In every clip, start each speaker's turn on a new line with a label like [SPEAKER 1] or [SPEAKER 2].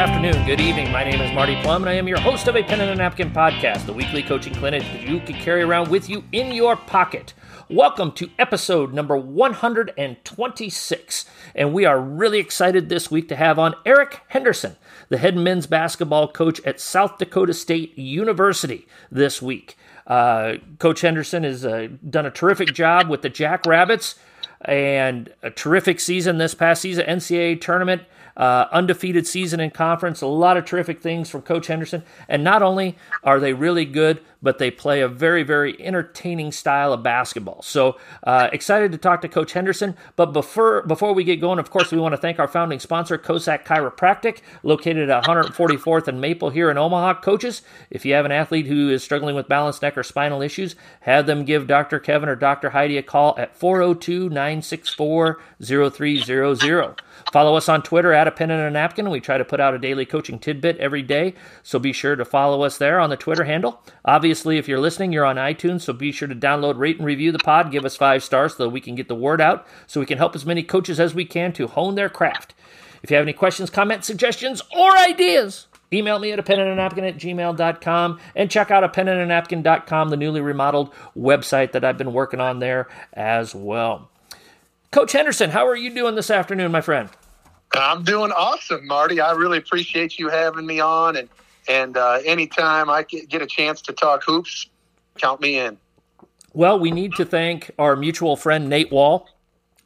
[SPEAKER 1] afternoon, good evening. My name is Marty Plum, and I am your host of a Pen and a Napkin podcast, the weekly coaching clinic that you can carry around with you in your pocket. Welcome to episode number 126, and we are really excited this week to have on Eric Henderson, the head men's basketball coach at South Dakota State University this week. Uh, coach Henderson has uh, done a terrific job with the Jackrabbits and a terrific season this past season, NCAA tournament. Uh, undefeated season in conference, a lot of terrific things from Coach Henderson. And not only are they really good, but they play a very, very entertaining style of basketball. So uh, excited to talk to Coach Henderson. But before before we get going, of course, we want to thank our founding sponsor, Kosak Chiropractic, located at 144th and Maple here in Omaha. Coaches, if you have an athlete who is struggling with balance, neck, or spinal issues, have them give Dr. Kevin or Dr. Heidi a call at 402 964 0300. Follow us on Twitter at a pen and a napkin. We try to put out a daily coaching tidbit every day, so be sure to follow us there on the Twitter handle. Obviously, if you're listening, you're on iTunes, so be sure to download, rate, and review the pod. Give us five stars so that we can get the word out, so we can help as many coaches as we can to hone their craft. If you have any questions, comments, suggestions, or ideas, email me at a pen and a napkin at gmail.com and check out a pen and a napkin.com, the newly remodeled website that I've been working on there as well. Coach Henderson, how are you doing this afternoon, my friend?
[SPEAKER 2] I'm doing awesome, Marty. I really appreciate you having me on, and and uh, anytime I get a chance to talk hoops, count me in.
[SPEAKER 1] Well, we need to thank our mutual friend Nate Wall.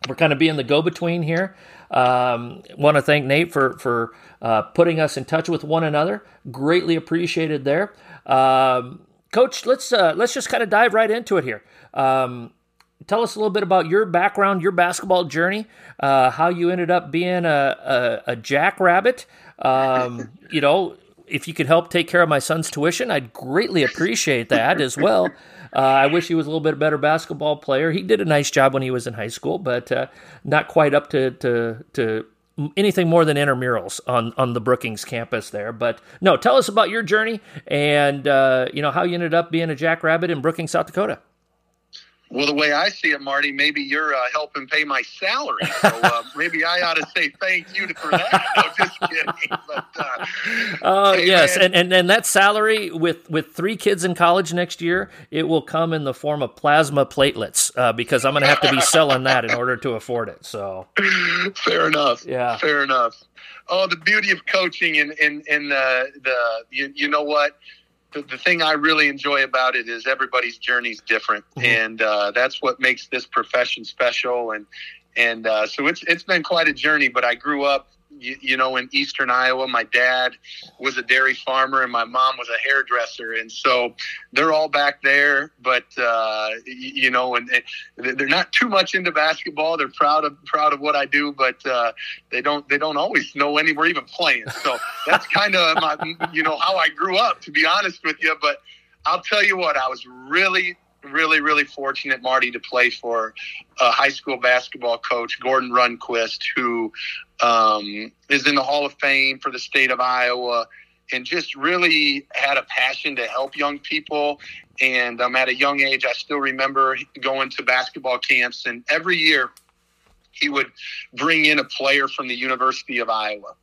[SPEAKER 1] We're kind of being the go-between here. Um, Want to thank Nate for for uh, putting us in touch with one another. Greatly appreciated there, um, Coach. Let's uh, let's just kind of dive right into it here. Um, tell us a little bit about your background, your basketball journey, uh, how you ended up being a, a, a jackrabbit. Um, you know, if you could help take care of my son's tuition, I'd greatly appreciate that as well. Uh, I wish he was a little bit better basketball player. He did a nice job when he was in high school, but uh, not quite up to, to, to anything more than intramurals on on the Brookings campus there. But no, tell us about your journey and uh, you know how you ended up being a jackrabbit in Brookings, South Dakota.
[SPEAKER 2] Well, the way I see it, Marty, maybe you're uh, helping pay my salary. So uh, maybe I ought to say thank you for that. No, just kidding. But, uh,
[SPEAKER 1] uh hey, yes, and, and and that salary with with three kids in college next year, it will come in the form of plasma platelets uh, because I'm going to have to be selling that in order to afford it. So
[SPEAKER 2] fair enough.
[SPEAKER 1] Yeah,
[SPEAKER 2] fair enough. Oh, the beauty of coaching and and and the the you, you know what the, the thing I really enjoy about it is everybody's journey is different, mm-hmm. and uh, that's what makes this profession special. And and uh, so it's it's been quite a journey. But I grew up you, you, know, in eastern Iowa. My dad was a dairy farmer and my mom was a hairdresser. And so they're all back there, but, uh, you know, and, they're not too much into basketball. They're proud of, proud of what I do, but, uh, they don't, they don't always know when we're even playing. So that's kind of my, you know, how I grew up, to be honest with you. But I'll tell you what, I was really, really, really fortunate, Marty, to play for a high school basketball coach, Gordon Runquist, who um, is in the Hall of Fame for the state of Iowa and just really had a passion to help young people. And um, at a young age, I still remember going to basketball camps, and every year he would bring in a player from the University of Iowa.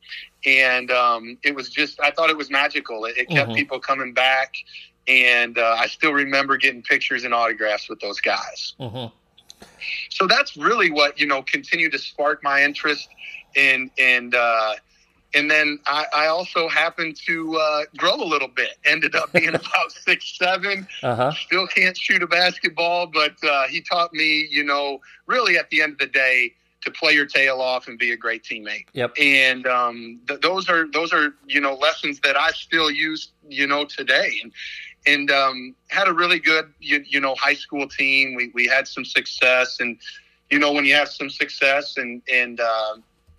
[SPEAKER 2] And um, it was just, I thought it was magical. It, it kept mm-hmm. people coming back and uh, I still remember getting pictures and autographs with those guys. Mm-hmm. So that's really what you know continued to spark my interest in and uh, and then I, I, also happened to uh, grow a little bit. Ended up being about six seven. Uh-huh. Still can't shoot a basketball, but uh, he taught me, you know, really at the end of the day, to play your tail off and be a great teammate.
[SPEAKER 1] Yep.
[SPEAKER 2] And um, th- those are those are you know lessons that I still use, you know, today. And and um, had a really good you, you, know high school team. We we had some success, and you know when you have some success and and uh,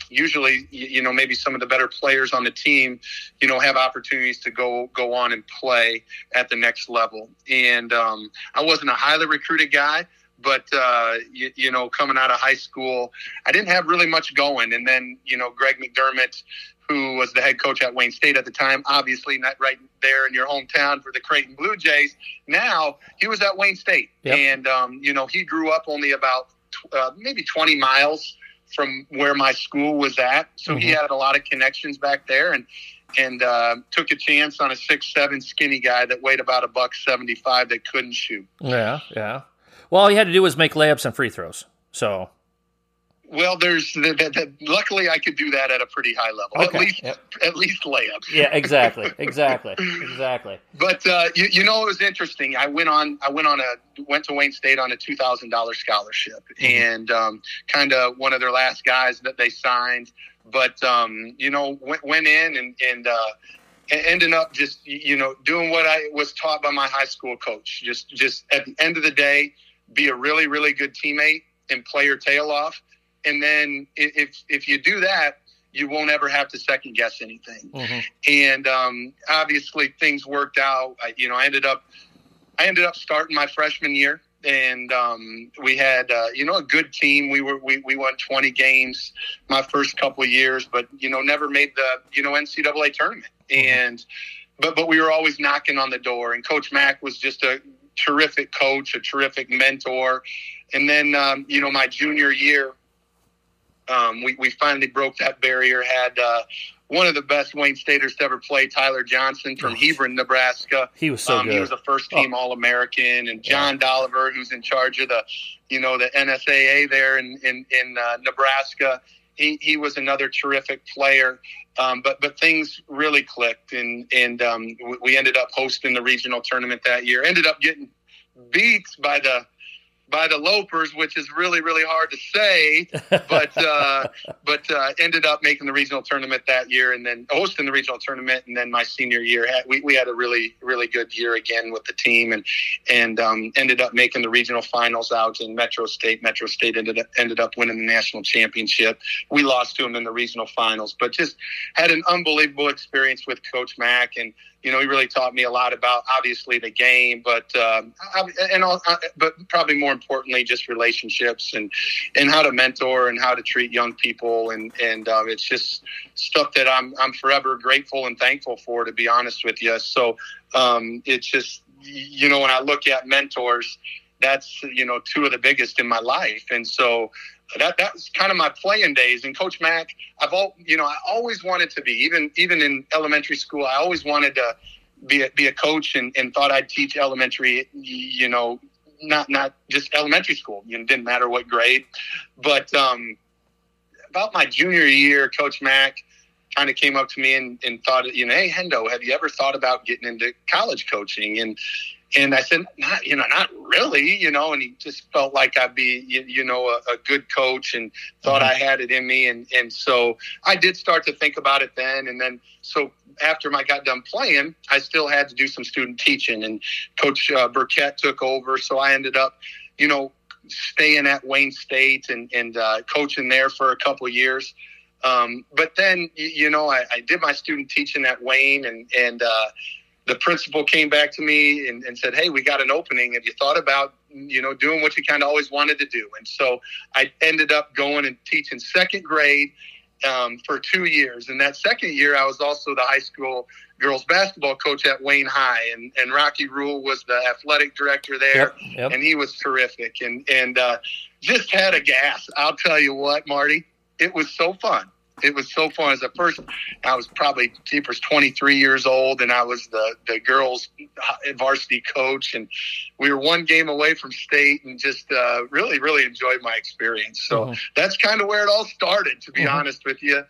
[SPEAKER 2] usually you know maybe some of the better players on the team you know have opportunities to go go on and play at the next level. And um, I wasn't a highly recruited guy. But uh, you, you know, coming out of high school, I didn't have really much going. And then, you know, Greg McDermott, who was the head coach at Wayne State at the time, obviously not right there in your hometown for the Creighton Blue Jays. Now he was at Wayne State, yep. and um, you know he grew up only about uh, maybe 20 miles from where my school was at. So mm-hmm. he had a lot of connections back there, and and uh, took a chance on a six seven skinny guy that weighed about a buck seventy five that couldn't shoot.
[SPEAKER 1] Yeah, yeah. Well, all he had to do was make layups and free throws. So
[SPEAKER 2] well, there's the, the, the, luckily I could do that at a pretty high level. Okay. At least yep. at least layups.
[SPEAKER 1] Yeah, exactly, exactly, exactly.
[SPEAKER 2] But uh, you, you know, it was interesting. I went on I went on a went to Wayne State on a two thousand dollars scholarship, mm-hmm. and um, kind of one of their last guys that they signed. But um, you know, went, went in and and. Uh, ended up just you know doing what I was taught by my high school coach. Just just at the end of the day, be a really really good teammate and play your tail off. And then if if you do that you won't ever have to second guess anything. Mm-hmm. and um, obviously things worked out. I, you know i ended up i ended up starting my freshman year and um, we had uh, you know a good team. We were we, we won 20 games my first couple of years but you know never made the you know ncaa tournament. Mm-hmm. and but but we were always knocking on the door and coach mack was just a terrific coach a terrific mentor and then um, you know my junior year um, we, we finally broke that barrier. Had uh, one of the best Wayne Staters to ever play, Tyler Johnson from Hebron, Nebraska.
[SPEAKER 1] He was so um, good.
[SPEAKER 2] He was a first team oh. All American, and John yeah. Dolliver, who's in charge of the, you know, the NSAA there in in, in uh, Nebraska. He he was another terrific player. Um, but but things really clicked, and and um, we ended up hosting the regional tournament that year. Ended up getting beat by the by the Lopers, which is really really hard to say, but uh, but uh, ended up making the regional tournament that year, and then hosting the regional tournament, and then my senior year we we had a really really good year again with the team, and and um, ended up making the regional finals out in Metro State. Metro State ended up, ended up winning the national championship. We lost to them in the regional finals, but just had an unbelievable experience with Coach Mack and you know, he really taught me a lot about obviously the game, but um, and all, uh, but probably more importantly, just relationships and and how to mentor and how to treat young people, and and um, it's just stuff that I'm I'm forever grateful and thankful for, to be honest with you. So um, it's just you know when I look at mentors, that's you know two of the biggest in my life, and so that that was kind of my playing days. And Coach Mack, I've all you know, I always wanted to be even even in elementary school. I always wanted to be a, be a coach and, and thought I'd teach elementary. You know, not not just elementary school. You know, didn't matter what grade. But um, about my junior year, Coach Mack kind of came up to me and, and thought, you know, hey Hendo, have you ever thought about getting into college coaching? And and I said, not, you know, not really, you know, and he just felt like I'd be, you, you know, a, a, good coach and thought mm-hmm. I had it in me. And, and so I did start to think about it then. And then, so after I got done playing, I still had to do some student teaching and coach uh, Burkett took over. So I ended up, you know, staying at Wayne State and, and uh, coaching there for a couple years. Um, but then, you, you know, I, I, did my student teaching at Wayne and, and, uh, the principal came back to me and, and, said, "Hey, we got an opening. Have you thought about you know doing what you kind of always wanted to do?" And so I ended up going and teaching second grade um, for two years. And that second year, I was also the high school girls basketball coach at Wayne High, and, and Rocky Rule was the athletic director there, yep, yep. and he was terrific and and uh, just had a gas. I'll tell you what, Marty, it was so fun it was so fun. As a first, I was probably Jeepers 23 years old, and I was the the girls varsity coach, and we were one game away from state, and just uh, really really enjoyed my experience. So mm-hmm. that's kind of where it all started, to be mm-hmm. honest with you.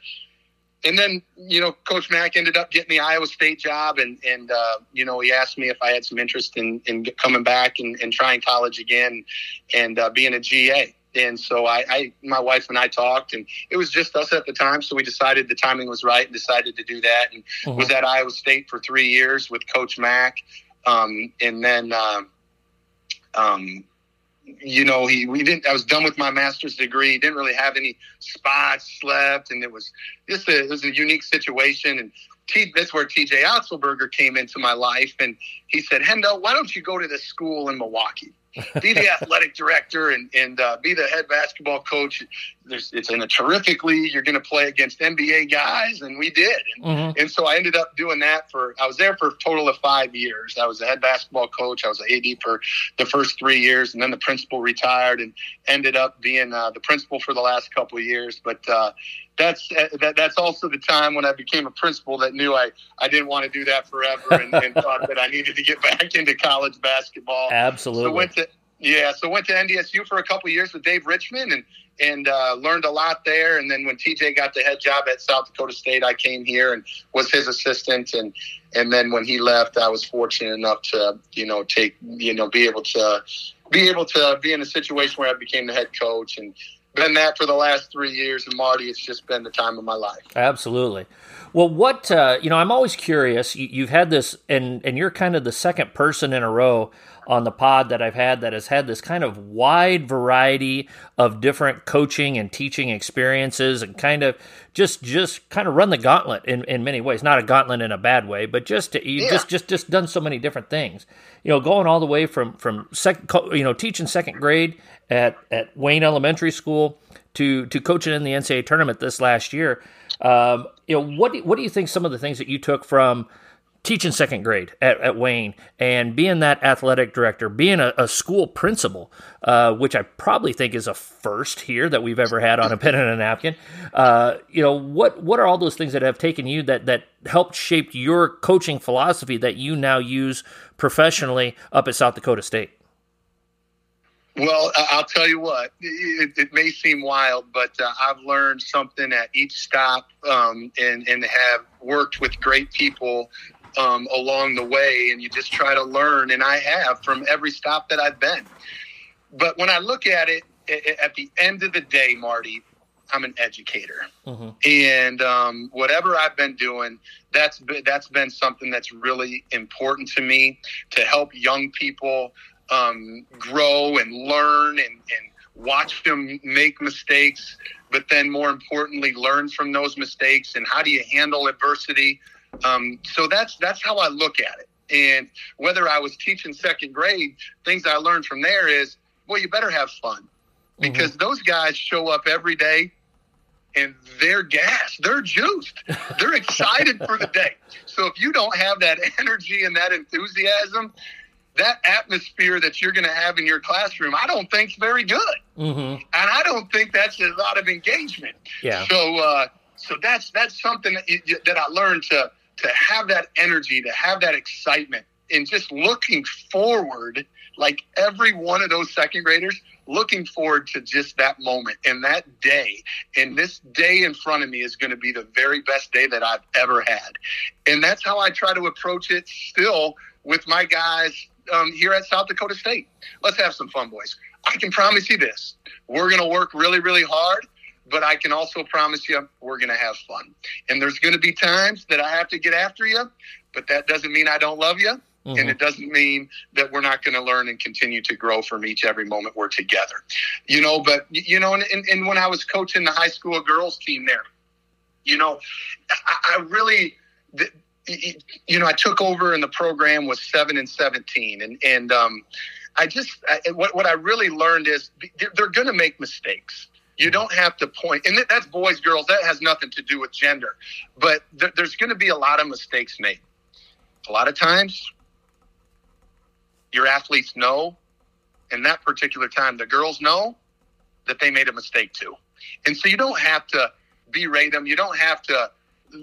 [SPEAKER 2] And then you know, Coach Mack ended up getting the Iowa State job, and and uh, you know he asked me if I had some interest in in coming back and, and trying college again, and uh, being a GA and so I, I, my wife and I talked, and it was just us at the time. So we decided the timing was right and decided to do that. And mm-hmm. was at Iowa State for three years with Coach Mack, um, and then, uh, um, you know, he we didn't. I was done with my master's degree. Didn't really have any spots left, and it was just a, it was a unique situation. And T, that's where TJ Otzelberger came into my life, and he said, "Hendo, why don't you go to this school in Milwaukee?" Be the athletic director and and uh, be the head basketball coach. There's, it's in a terrific league. You're going to play against NBA guys, and we did. And, mm-hmm. and, so I ended up doing that for. I was there for a total of five years. I was the head basketball coach. I was an AD for the first three years, and then the principal retired, and ended up being uh, the principal for the last couple of years. But uh, that's uh, that, that's also the time when I became a principal that knew I, I didn't want to do that forever, and, and thought that I needed to get back into college basketball.
[SPEAKER 1] Absolutely.
[SPEAKER 2] So went to yeah, so went to NDSU for a couple of years with Dave Richman and and uh, learned a lot there. And then when TJ got the head job at South Dakota State, I came here and was his assistant. And and then when he left, I was fortunate enough to you know take you know be able to be able to be in a situation where I became the head coach and been that for the last three years. And Marty, it's just been the time of my life.
[SPEAKER 1] Absolutely. Well, what uh, you know, I'm always curious. You, have had this, and and you're kind of the second person in a row on the pod that I've had that has had this kind of wide variety of different coaching and teaching experiences and kind of just just kind of run the gauntlet in, in many ways. Not a gauntlet in a bad way, but just to, you yeah. just just just done so many different things. You know, going all the way from from second you know teaching second grade at at Wayne Elementary School to to coaching in the NCAA tournament this last year. Um, you know, what do, what do you think some of the things that you took from teaching second grade at, at Wayne and being that athletic director, being a, a school principal, uh, which I probably think is a first here that we've ever had on a pen and a napkin. Uh, you know, what what are all those things that have taken you that that helped shape your coaching philosophy that you now use professionally up at South Dakota State?
[SPEAKER 2] Well, I'll tell you what, it, it may seem wild, but uh, I've learned something at each stop um, and, and have worked with great people um, along the way, and you just try to learn. And I have from every stop that I've been. But when I look at it, at the end of the day, Marty, I'm an educator, mm-hmm. and um, whatever I've been doing, that's been, that's been something that's really important to me to help young people um, grow and learn and, and watch them make mistakes, but then more importantly, learn from those mistakes and how do you handle adversity um, so that's that's how I look at it. And whether I was teaching second grade, things I learned from there is, well, you better have fun because mm-hmm. those guys show up every day and they're gassed, they're juiced, they're excited for the day. So if you don't have that energy and that enthusiasm, that atmosphere that you're going to have in your classroom, I don't think's very good, mm-hmm. and I don't think that's a lot of engagement.
[SPEAKER 1] Yeah.
[SPEAKER 2] So, uh, so that's that's something that, that I learned to to have that energy, to have that excitement, and just looking forward, like every one of those second graders, looking forward to just that moment and that day. And this day in front of me is going to be the very best day that I've ever had. And that's how I try to approach it still with my guys um, here at South Dakota State. Let's have some fun, boys. I can promise you this we're going to work really, really hard but I can also promise you we're going to have fun. And there's going to be times that I have to get after you, but that doesn't mean I don't love you. Mm-hmm. And it doesn't mean that we're not going to learn and continue to grow from each every moment we're together. You know, but, you know, and, and, and when I was coaching the high school girls team there, you know, I, I really, you know, I took over and the program was seven and 17. And, and, um, I just, I, what, what I really learned is they're, they're going to make mistakes you don't have to point, and that's boys, girls. That has nothing to do with gender. But th- there's going to be a lot of mistakes made. A lot of times, your athletes know, in that particular time, the girls know that they made a mistake too. And so you don't have to berate them. You don't have to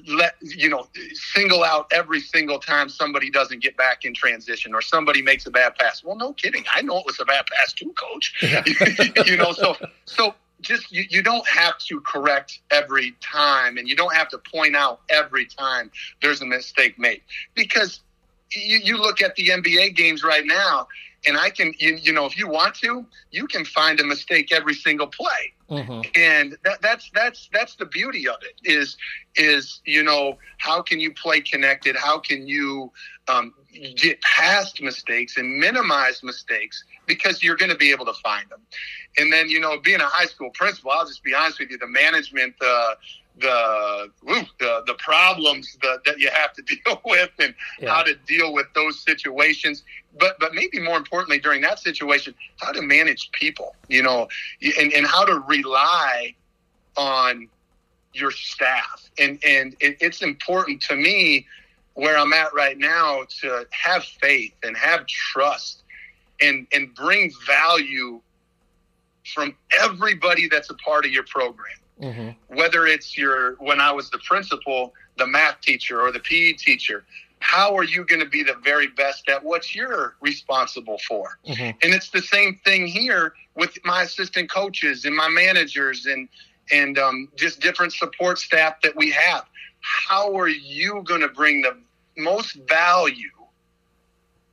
[SPEAKER 2] let you know single out every single time somebody doesn't get back in transition or somebody makes a bad pass. Well, no kidding. I know it was a bad pass too, coach. Yeah. you know, so so just you, you don't have to correct every time and you don't have to point out every time there's a mistake made. Because you, you look at the NBA games right now and I can you, you know if you want to you can find a mistake every single play mm-hmm. and that, that's that's that's the beauty of it is is you know how can you play connected how can you um, get past mistakes and minimize mistakes because you're going to be able to find them. And then, you know, being a high school principal, I'll just be honest with you, the management, uh, the the the problems that, that you have to deal with and yeah. how to deal with those situations but but maybe more importantly during that situation how to manage people you know and, and how to rely on your staff. And, and it, it's important to me where I'm at right now to have faith and have trust and, and bring value from everybody that's a part of your program. Mm-hmm. Whether it's your, when I was the principal, the math teacher or the PE teacher, how are you going to be the very best at what you're responsible for? Mm-hmm. And it's the same thing here with my assistant coaches and my managers and and um, just different support staff that we have. How are you going to bring the most value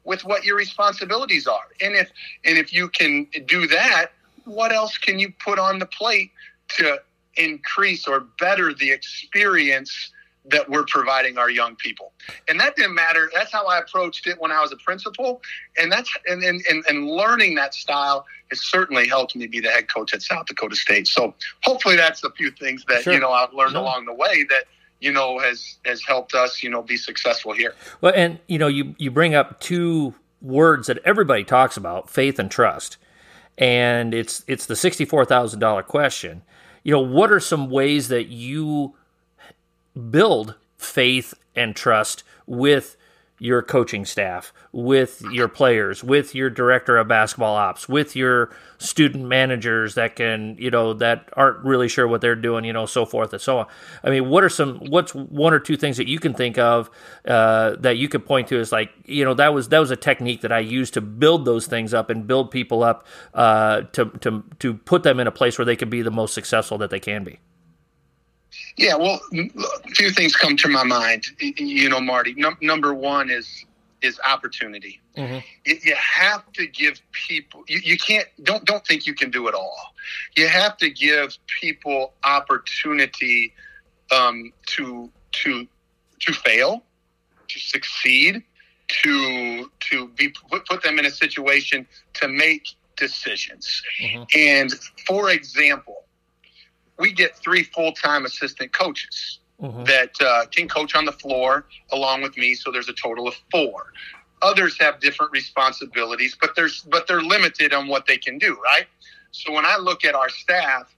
[SPEAKER 2] with what your responsibilities are? And if and if you can do that, what else can you put on the plate to increase or better the experience that we're providing our young people. And that didn't matter. That's how I approached it when I was a principal. And that's and and, and, learning that style has certainly helped me be the head coach at South Dakota State. So hopefully that's a few things that, sure. you know, I've learned along the way that you know has has helped us you know be successful here
[SPEAKER 1] well and you know you you bring up two words that everybody talks about faith and trust and it's it's the $64,000 question you know what are some ways that you build faith and trust with your coaching staff, with your players, with your director of basketball ops, with your student managers that can, you know, that aren't really sure what they're doing, you know, so forth and so on. I mean, what are some, what's one or two things that you can think of uh, that you could point to as like, you know, that was that was a technique that I used to build those things up and build people up uh, to to to put them in a place where they can be the most successful that they can be.
[SPEAKER 2] Yeah, well, a few things come to my mind. You know, Marty. number one is is opportunity. Mm-hmm. You, you, have to give people. You, you can't. Don't don't think you can do it all. You have to give people opportunity um, to to to fail, to succeed, to to be put, put them in a situation to make decisions. Mm-hmm. And for example, we get three full time assistant coaches mm-hmm. that uh, can coach on the floor along with me. So there's a total of four. Others have different responsibilities, but there's but they're limited on what they can do, right? So when I look at our staff,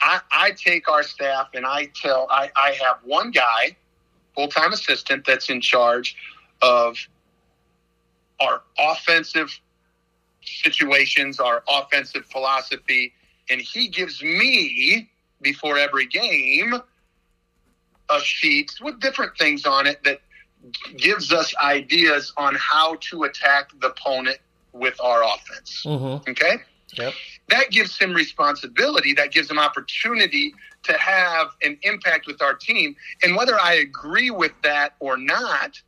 [SPEAKER 2] I, I take our staff and I tell I, I have one guy, full time assistant, that's in charge of our offensive situations, our offensive philosophy, and he gives me before every game a sheet with different things on it that gives us ideas on how to attack the opponent with our offense. Mm-hmm. Okay? Yep. That gives him responsibility. That gives him opportunity to have an impact with our team. And whether I agree with that or not,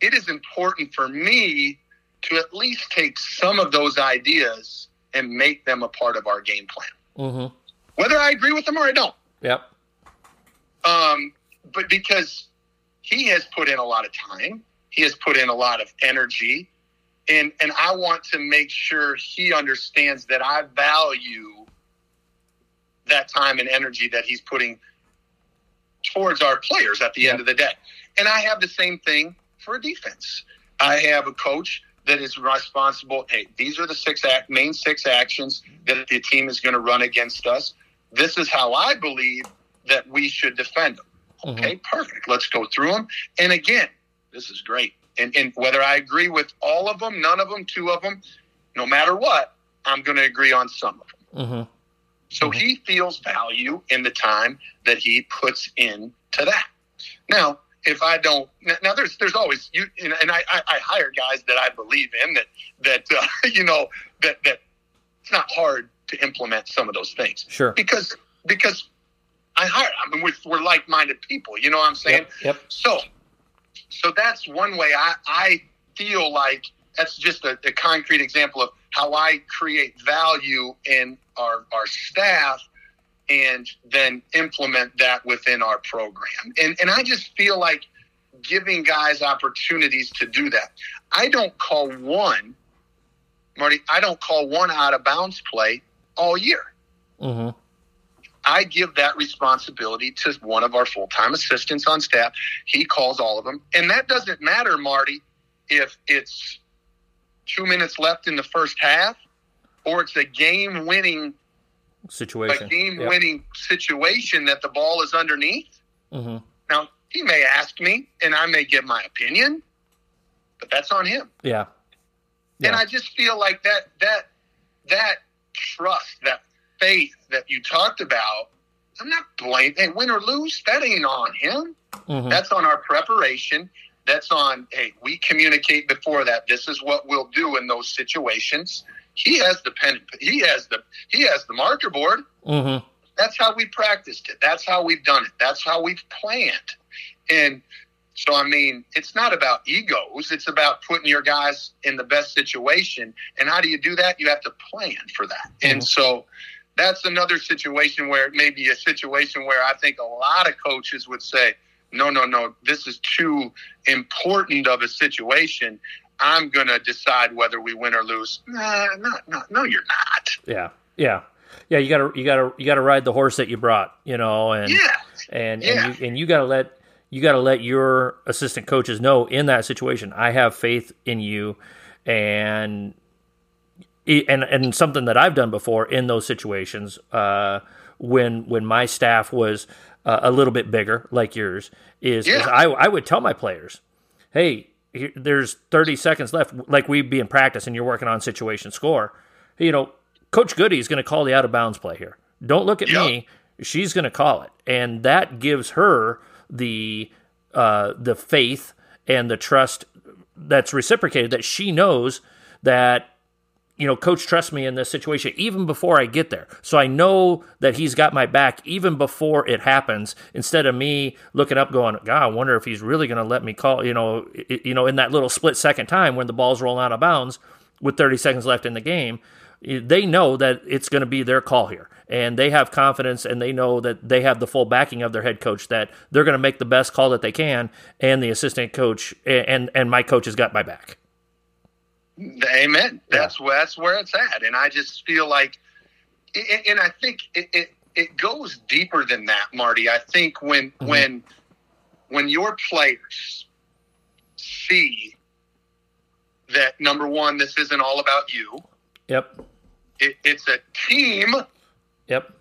[SPEAKER 2] it is important for me to at least take some of those ideas and make them a part of our game plan. Mm-hmm whether I agree with him or I don't.
[SPEAKER 1] Yep.
[SPEAKER 2] Um, but because he has put in a lot of time, he has put in a lot of energy, and and I want to make sure he understands that I value that time and energy that he's putting towards our players at the yep. end of the day. And I have the same thing for a defense. I have a coach that is responsible. Hey, these are the six act, main six actions that the team is going to run against us this is how I believe that we should defend them. Mm-hmm. Okay, mm-hmm. perfect. Let's go through them. And again, this is great. And, and whether I agree with all of them, none of them, two of them, no matter what, I'm going to agree on some of them. Mm-hmm. So mm-hmm. he feels value in the time that he puts into that. Now, if I don't, now there's there's always you and I, I, I hire guys that I believe in that that uh, you know that that it's not hard to implement some of those things.
[SPEAKER 1] Sure.
[SPEAKER 2] Because because I hire. I mean, we're, we're like minded people. You know what I'm saying?
[SPEAKER 1] Yep, yep.
[SPEAKER 2] So so that's one way I I feel like that's just a, a concrete example of how I create value in our our staff and then implement that within our program. And and I just feel like giving guys opportunities to do that. I don't call one Marty, I don't call one out of bounds play all year. Mm-hmm. I give that responsibility to one of our full time assistants on staff. He calls all of them. And that doesn't matter, Marty, if it's two minutes left in the first half or it's a game winning
[SPEAKER 1] situation,
[SPEAKER 2] a game winning yep. situation that the ball is underneath.
[SPEAKER 1] Mm-hmm.
[SPEAKER 2] Now he may ask me, and I may give my opinion, but that's on him.
[SPEAKER 1] Yeah.
[SPEAKER 2] yeah. And I just feel like that that that trust, that faith that you talked about. I'm not blaming. Hey, win or lose, that ain't on him.
[SPEAKER 1] Mm-hmm.
[SPEAKER 2] That's on our preparation. That's on. Hey, we communicate before that. This is what we'll do in those situations. He has the pen. He has the. He has the marker board.
[SPEAKER 1] Mm-hmm.
[SPEAKER 2] That's how we practiced it. That's how we've done it. That's how we've planned. And so, I mean, it's not about egos. It's about putting your guys in the best situation. And how do you do that? You have to plan for that. Mm-hmm. And so, that's another situation where it may be a situation where I think a lot of coaches would say, no, no, no, this is too important of a situation. I'm going to decide whether we win or lose. Nah, not, not, no, you're not.
[SPEAKER 1] Yeah. Yeah yeah, you gotta you gotta you gotta ride the horse that you brought, you know, and
[SPEAKER 2] yeah.
[SPEAKER 1] and
[SPEAKER 2] yeah.
[SPEAKER 1] and you and you gotta let you gotta let your assistant coaches know in that situation. I have faith in you, and and and something that I've done before in those situations uh, when when my staff was uh, a little bit bigger like yours is,
[SPEAKER 2] yeah.
[SPEAKER 1] is I I would tell my players, hey, here, there's 30 seconds left, like we'd be in practice and you're working on situation score. You know, Coach Goody is going to call the out of bounds play here. Don't look at me. She's going to call it, and that gives her the uh, the faith and the trust that's reciprocated that she knows that you know coach trusts me in this situation even before i get there. So i know that he's got my back even before it happens instead of me looking up going god i wonder if he's really going to let me call you know you know in that little split second time when the ball's rolling out of bounds with 30 seconds left in the game they know that it's going to be their call here and they have confidence and they know that they have the full backing of their head coach that they're going to make the best call that they can and the assistant coach and and my coach has got my back
[SPEAKER 2] amen that's yeah. that's where it's at and i just feel like and i think it, it it goes deeper than that marty i think when mm-hmm. when when your players see that number one this isn't all about you
[SPEAKER 1] Yep.
[SPEAKER 2] It, it's a team.
[SPEAKER 1] Yep.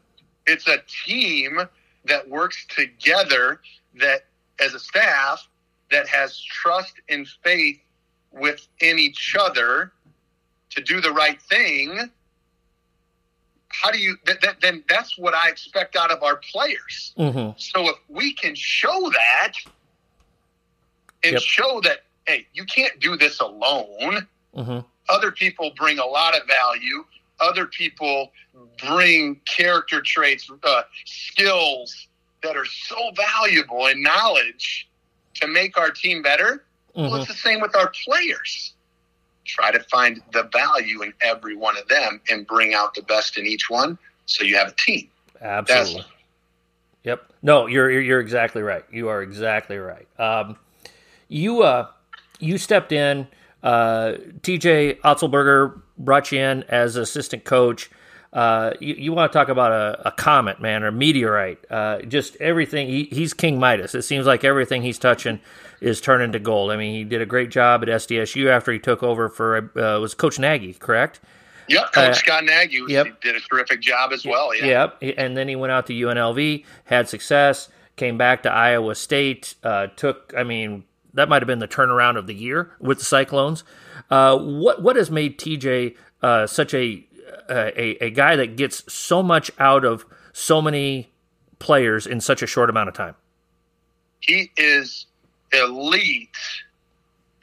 [SPEAKER 2] It's a team that works together that as a staff that has trust and faith within each other to do the right thing how do you then that's what i expect out of our players
[SPEAKER 1] mm-hmm.
[SPEAKER 2] so if we can show that and yep. show that hey you can't do this alone
[SPEAKER 1] mm-hmm.
[SPEAKER 2] Other people bring a lot of value. Other people bring character traits, uh, skills that are so valuable and knowledge to make our team better. Mm-hmm. Well, it's the same with our players. Try to find the value in every one of them and bring out the best in each one so you have a team.
[SPEAKER 1] Absolutely. That's, yep. No, you're you're exactly right. You are exactly right. Um, you uh, you stepped in uh, TJ Otzelberger brought you in as assistant coach. Uh, you, you, want to talk about a, a, comet, man, or a meteorite? Uh, just everything. He, he's King Midas. It seems like everything he's touching is turning to gold. I mean, he did a great job at SDSU after he took over for uh, was Coach Nagy, correct?
[SPEAKER 2] Yep, Coach uh, Scott Nagy was, yep. did a terrific job as well. Yeah.
[SPEAKER 1] Yep, and then he went out to UNLV, had success, came back to Iowa State, uh, took, I mean, that might have been the turnaround of the year with the Cyclones. Uh, what what has made TJ uh, such a, a a guy that gets so much out of so many players in such a short amount of time?
[SPEAKER 2] He is elite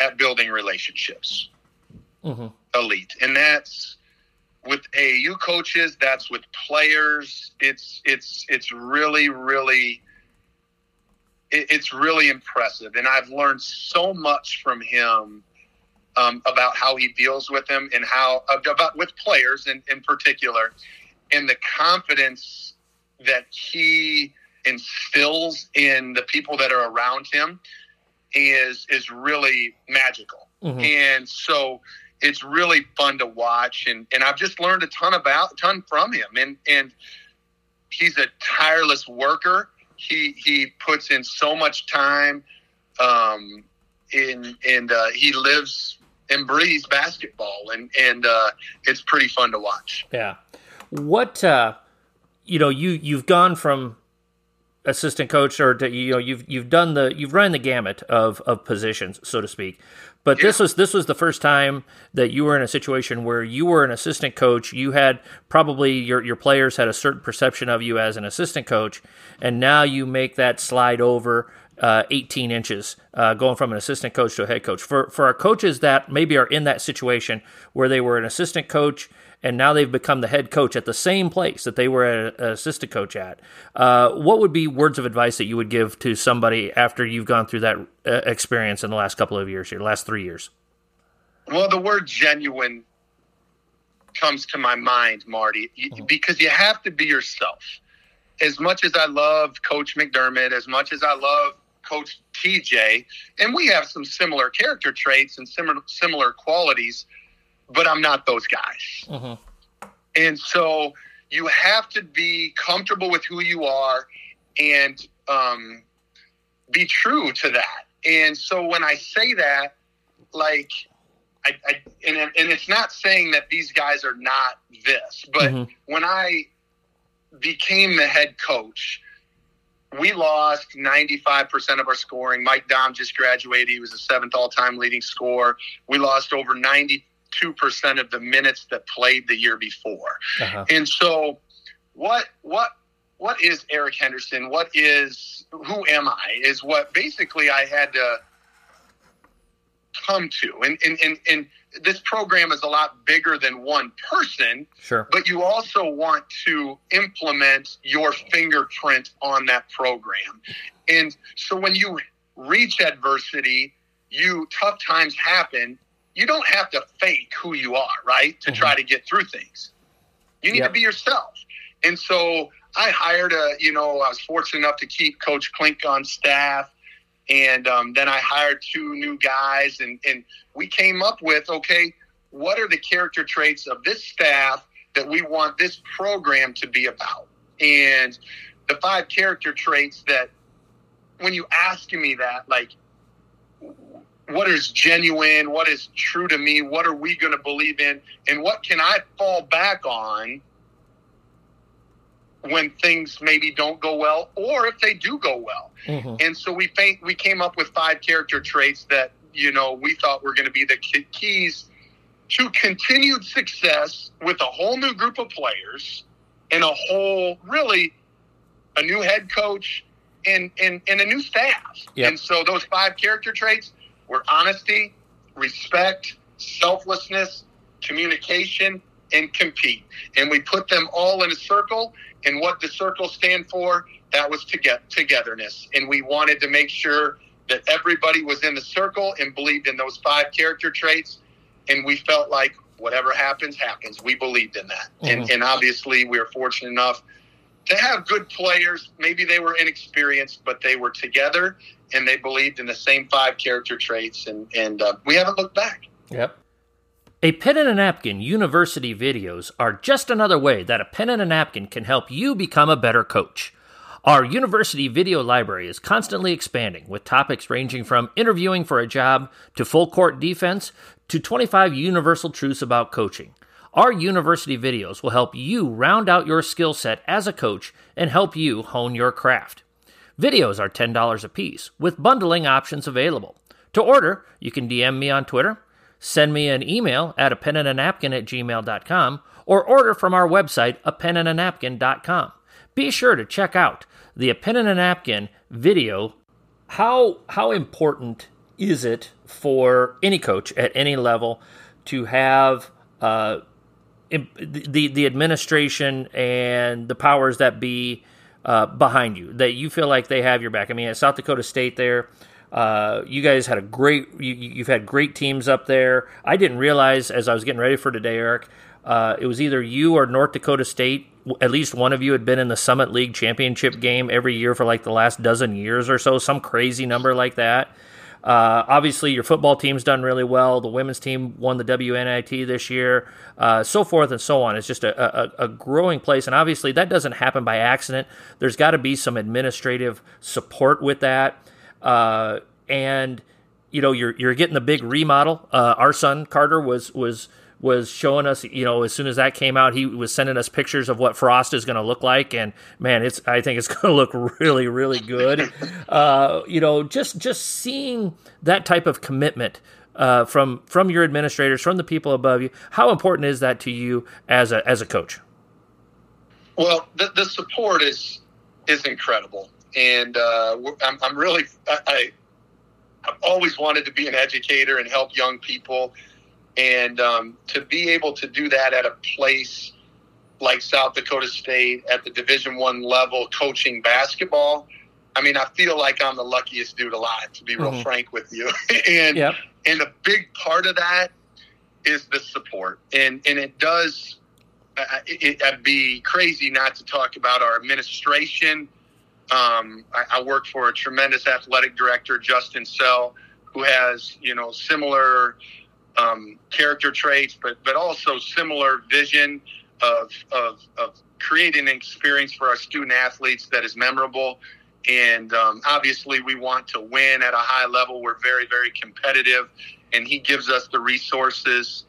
[SPEAKER 2] at building relationships.
[SPEAKER 1] Mm-hmm.
[SPEAKER 2] Elite, and that's with AAU coaches. That's with players. It's it's it's really really it, it's really impressive. And I've learned so much from him um, about how he deals with them and how about with players in, in particular, and the confidence that he instills in the people that are around him is is really magical.
[SPEAKER 1] Mm-hmm.
[SPEAKER 2] And so it's really fun to watch and, and I've just learned a ton about ton from him and and he's a tireless worker he he puts in so much time um, in and uh, he lives and breathes basketball and and uh, it's pretty fun to watch.
[SPEAKER 1] Yeah. What uh, you know you you've gone from assistant coach or to, you know you've you've done the you've run the gamut of of positions so to speak but yeah. this was this was the first time that you were in a situation where you were an assistant coach you had probably your your players had a certain perception of you as an assistant coach and now you make that slide over uh, 18 inches, uh, going from an assistant coach to a head coach. For for our coaches that maybe are in that situation where they were an assistant coach and now they've become the head coach at the same place that they were an assistant coach at. Uh, what would be words of advice that you would give to somebody after you've gone through that uh, experience in the last couple of years, your last three years?
[SPEAKER 2] Well, the word genuine comes to my mind, Marty, mm-hmm. because you have to be yourself. As much as I love Coach McDermott, as much as I love Coach TJ, and we have some similar character traits and similar similar qualities but I'm not those guys. Mm-hmm. And so you have to be comfortable with who you are and um, be true to that. And so when I say that, like, I, I and, and it's not saying that these guys are not this, but mm-hmm. when I became the head coach, we lost 95% of our scoring. Mike Daum just graduated. He was the seventh all time leading scorer. We lost over 92% of the minutes that played the year before. Uh-huh. And so, what what what is Eric Henderson? What is who am I? Is what basically I had to come to. And and and, and this program is a lot bigger than one person.
[SPEAKER 1] Sure.
[SPEAKER 2] But you also want to implement your fingerprint on that program. And so when you reach adversity, you tough times happen you don't have to fake who you are, right? To mm-hmm. try to get through things. You need yep. to be yourself. And so I hired a, you know, I was fortunate enough to keep Coach Klink on staff. And um, then I hired two new guys, and, and we came up with okay, what are the character traits of this staff that we want this program to be about? And the five character traits that, when you ask me that, like, what is genuine, what is true to me, what are we going to believe in, and what can I fall back on when things maybe don't go well, or if they do go well. Mm-hmm. And so we we came up with five character traits that you know we thought were going to be the keys to continued success with a whole new group of players and a whole really a new head coach and and, and a new staff. Yep. And so those five character traits were honesty, respect, selflessness, communication, and compete. And we put them all in a circle. And what the circle stand for, that was to get togetherness. And we wanted to make sure that everybody was in the circle and believed in those five character traits. And we felt like whatever happens, happens. We believed in that. Mm-hmm. And, and obviously, we were fortunate enough to have good players. Maybe they were inexperienced, but they were together and they believed in the same five character traits, and and uh, we haven't looked back.
[SPEAKER 1] Yep. A pen and a napkin university videos are just another way that a pen and a napkin can help you become a better coach. Our university video library is constantly expanding with topics ranging from interviewing for a job to full court defense to 25 universal truths about coaching. Our university videos will help you round out your skill set as a coach and help you hone your craft. Videos are $10 a piece, with bundling options available. To order, you can DM me on Twitter, send me an email at a pen and a napkin at gmail.com, or order from our website, a pen and a napkin.com. Be sure to check out the A Pen and a Napkin video. How, how important is it for any coach at any level to have uh, the, the administration and the powers that be uh, behind you, that you feel like they have your back. I mean, at South Dakota State, there, uh, you guys had a great, you, have had great teams up there. I didn't realize as I was getting ready for today, Eric, uh, it was either you or North Dakota State. At least one of you had been in the Summit League championship game every year for like the last dozen years or so, some crazy number like that. Uh, obviously, your football team's done really well. The women's team won the WNIT this year, uh, so forth and so on. It's just a, a, a, growing place, and obviously that doesn't happen by accident. There's got to be some administrative support with that, uh, and you know you're you're getting the big remodel. Uh, our son Carter was was was showing us, you know, as soon as that came out, he was sending us pictures of what Frost is going to look like, and man, it's I think it's going to look really, really good. Uh, you know, just just seeing that type of commitment. Uh, from from your administrators, from the people above you, how important is that to you as a as a coach?
[SPEAKER 2] Well, the, the support is is incredible, and uh, I'm, I'm really I, I've always wanted to be an educator and help young people and um, to be able to do that at a place like South Dakota State at the Division One level, coaching basketball. I mean, I feel like I'm the luckiest dude alive, to be real mm-hmm. frank with you. and yep. and a big part of that is the support, and and it does. Uh, it, would be crazy not to talk about our administration. Um, I, I work for a tremendous athletic director, Justin Sell, who has you know similar um, character traits, but but also similar vision of, of of creating an experience for our student athletes that is memorable. And um, obviously, we want to win at a high level. We're very very competitive, and he gives us the resources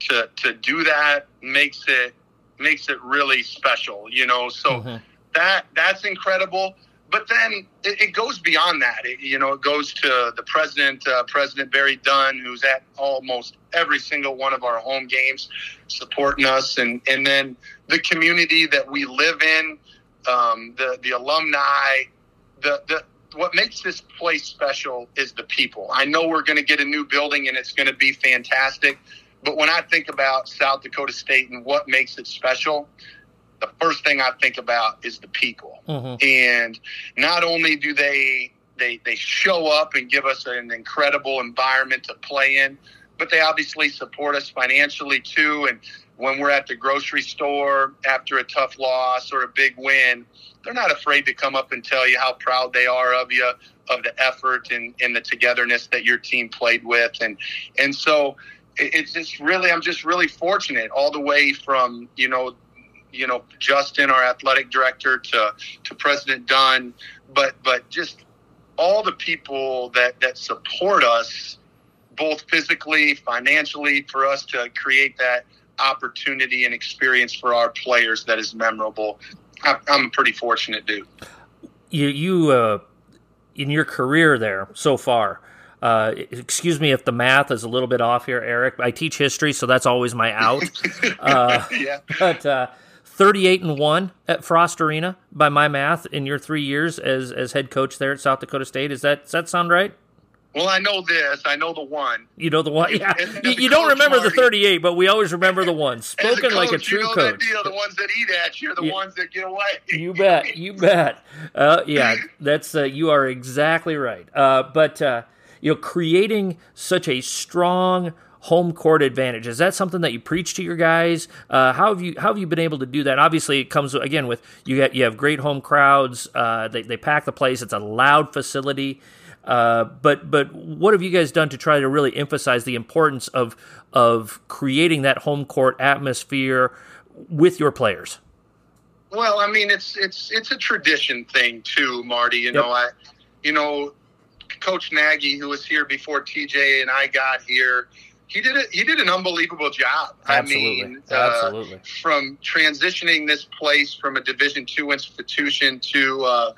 [SPEAKER 2] to to do that. Makes it makes it really special, you know. So mm-hmm. That that's incredible but then it, it, goes beyond that. It, you know, it goes to the president, uh, President Barry Dunn, who's at almost every single one of our home games, supporting us, and and then the community that we live in, um, the the alumni, the the. What makes this place special is the people. I know we're going to get a new building and it's going to be fantastic, but when I think about South Dakota State and what makes it special, the first thing I think about is the people. Mm-hmm. And not only do they they they show up and give us an incredible environment to play in, but they obviously support us financially too. And when we're at the grocery store after a tough loss or a big win, they're not afraid to come up and tell you how proud they are of you, of the effort and, and the togetherness that your team played with. And and so it's just really I'm just really fortunate all the way from, you know, you know Justin, our athletic director, to to President Dunn, but but just all the people that that support us, both physically, financially, for us to create that opportunity and experience for our players that is memorable. I'm a pretty fortunate dude.
[SPEAKER 1] You you uh, in your career there so far. Uh, excuse me if the math is a little bit off here, Eric. I teach history, so that's always my out. Uh, yeah. But uh, 38 and 1 at Frost Arena by my math in your 3 years as as head coach there at South Dakota State. Is that does that sound right?
[SPEAKER 2] Well, I know this. I know the one.
[SPEAKER 1] You know the one. Yeah. you, you don't remember Marty, the 38, but we always remember the one. Spoken
[SPEAKER 2] coach,
[SPEAKER 1] like a true
[SPEAKER 2] you know
[SPEAKER 1] coach.
[SPEAKER 2] Deal, the ones that eat at you are the yeah. ones that get away.
[SPEAKER 1] you bet. You bet. Uh, yeah, that's uh, you are exactly right. Uh, but uh, you know, creating such a strong home court advantage. Is that something that you preach to your guys? Uh, how have you how have you been able to do that? Obviously, it comes again with you. Have, you have great home crowds. Uh, they they pack the place. It's a loud facility. Uh, but but what have you guys done to try to really emphasize the importance of of creating that home court atmosphere with your players?
[SPEAKER 2] Well, I mean, it's it's it's a tradition thing too, Marty. You yep. know, I you know, Coach Nagy, who was here before TJ and I got here, he did it. He did an unbelievable job.
[SPEAKER 1] Absolutely.
[SPEAKER 2] I mean,
[SPEAKER 1] absolutely.
[SPEAKER 2] Uh, from transitioning this place from a Division two institution to uh,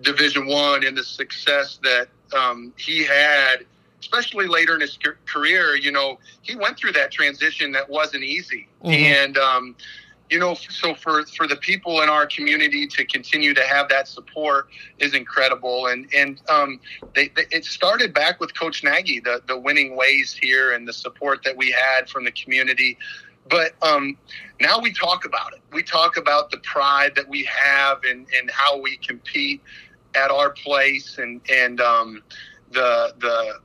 [SPEAKER 2] Division one, and the success that um, he had, especially later in his career. You know, he went through that transition that wasn't easy, mm-hmm. and um, you know, so for for the people in our community to continue to have that support is incredible. And and um, they, they, it started back with Coach Nagy, the the winning ways here, and the support that we had from the community. But um, now we talk about it. We talk about the pride that we have and and how we compete at our place, and and um, the the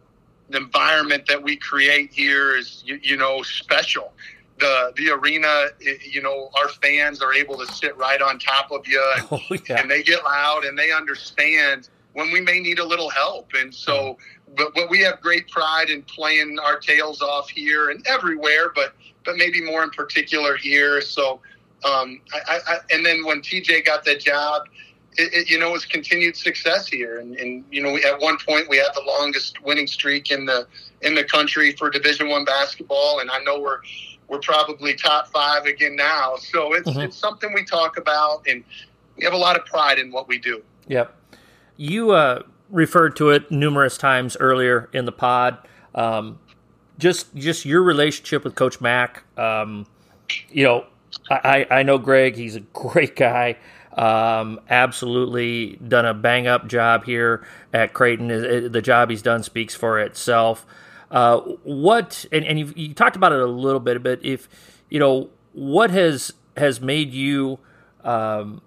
[SPEAKER 2] the environment that we create here is you, you know special the the arena, you know, our fans are able to sit right on top of you, and, oh, yeah. and they get loud and they understand when we may need a little help. And so, but but we have great pride in playing our tails off here and everywhere, but but maybe more in particular here. So, um, I, I and then when TJ got that job. It, it, you know, it's continued success here, and, and you know, we, at one point we had the longest winning streak in the in the country for Division One basketball, and I know we're we're probably top five again now. So it's mm-hmm. it's something we talk about, and we have a lot of pride in what we do.
[SPEAKER 1] Yep. You uh, referred to it numerous times earlier in the pod. Um, just just your relationship with Coach Mack. Um, you know, I, I know Greg. He's a great guy. Um, absolutely done a bang up job here at Creighton. The job he's done speaks for itself. Uh, what and, and you, you talked about it a little bit, but if you know what has has made you um,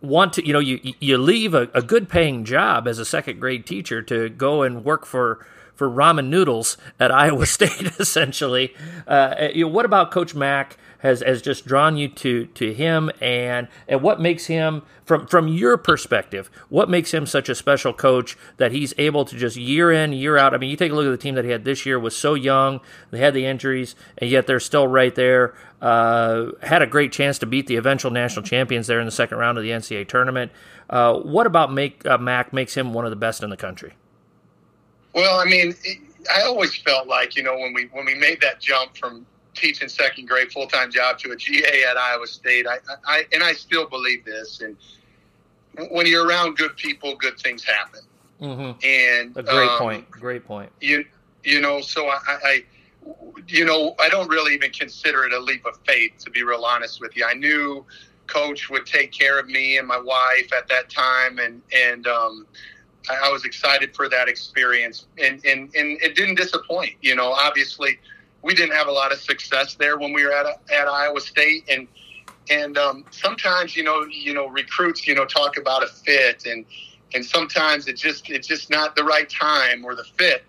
[SPEAKER 1] want to, you know, you you leave a, a good paying job as a second grade teacher to go and work for for ramen noodles at Iowa State, essentially. Uh, you know, what about Coach Mack? Has has just drawn you to to him. And and what makes him from from your perspective what makes him such a special coach that he's able to just year in year out? I mean you take a look at the team that he had this year was so young. They had the injuries and yet they're still right there. Uh, had a great chance to beat the eventual national champions there in the second round of the ncaa tournament. Uh, what about make uh, mac makes him one of the best in the country?
[SPEAKER 2] Well i mean I always felt like you know when we when we made that jump from teaching second grade full time job to a GA at Iowa State. I, I and I still believe this. And when you're around good people, good things happen.
[SPEAKER 1] Mm-hmm. And a great um, point. Great point.
[SPEAKER 2] You you know, so I, I you know I don't really even consider it a leap of faith to be real honest with you. I knew coach would take care of me and my wife at that time, and and um, I, I was excited for that experience, and and and it didn't disappoint. You know, obviously we didn't have a lot of success there when we were at at Iowa State, and and um, sometimes you know you know recruits you know talk about a fit, and and sometimes it's just it's just not the right time or the fit,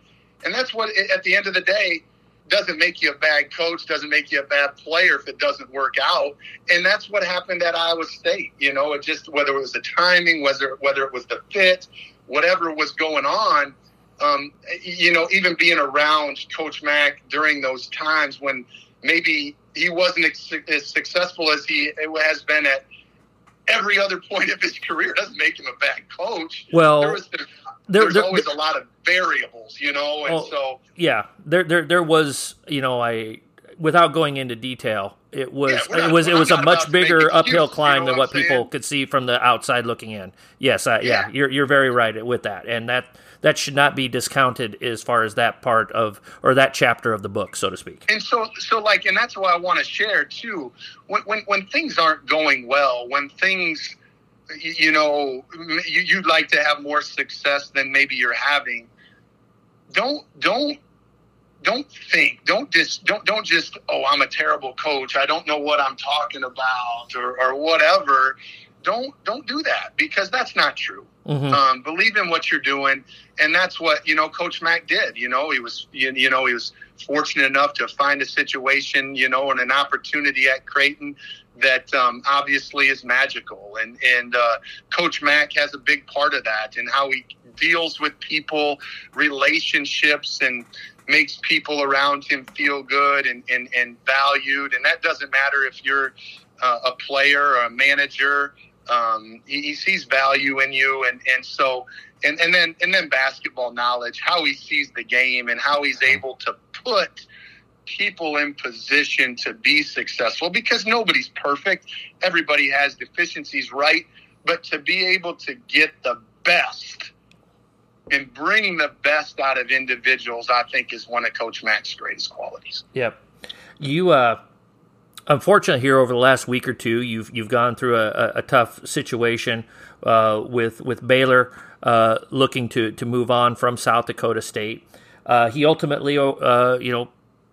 [SPEAKER 2] and that's what at the end of the day doesn't make you a bad coach, doesn't make you a bad player if it doesn't work out. And that's what happened at Iowa State. You know, it just whether it was the timing, whether whether it was the fit, whatever was going on, um, you know, even being around Coach Mack during those times when maybe he wasn't as successful as he has been at every other point of his career doesn't make him a bad coach.
[SPEAKER 1] Well, there was,
[SPEAKER 2] there, there's there, always a lot of variables, you know, and well, so
[SPEAKER 1] yeah, there, there, there was, you know, I without going into detail, it was yeah, not, it was it was a much bigger uphill climb you know than what, what people could see from the outside looking in. Yes, I, yeah. yeah, you're you're very right with that, and that that should not be discounted as far as that part of or that chapter of the book, so to speak.
[SPEAKER 2] And so, so like, and that's what I want to share too. When when when things aren't going well, when things, you know, you, you'd like to have more success than maybe you're having. Don't don't don't think don't just don't don't just oh i'm a terrible coach i don't know what i'm talking about or, or whatever don't don't do that because that's not true Mm-hmm. Um, believe in what you're doing, and that's what you know. Coach Mack did. You know, he was you, you know he was fortunate enough to find a situation, you know, and an opportunity at Creighton that um, obviously is magical. And and uh, Coach Mack has a big part of that, and how he deals with people, relationships, and makes people around him feel good and, and, and valued. And that doesn't matter if you're uh, a player or a manager um, he, he, sees value in you, and and so and and then and then basketball knowledge, how he sees the game, and how he's able to put people in position to be successful because nobody's perfect. Everybody has deficiencies, right? But to be able to get the best and bring the best out of individuals, I think is one of Coach Mack's greatest qualities.
[SPEAKER 1] Yep. You uh unfortunately, here over the last week or two, you've you've gone through a, a tough situation uh, with with Baylor uh, looking to to move on from South Dakota State. Uh, he ultimately, uh, you know,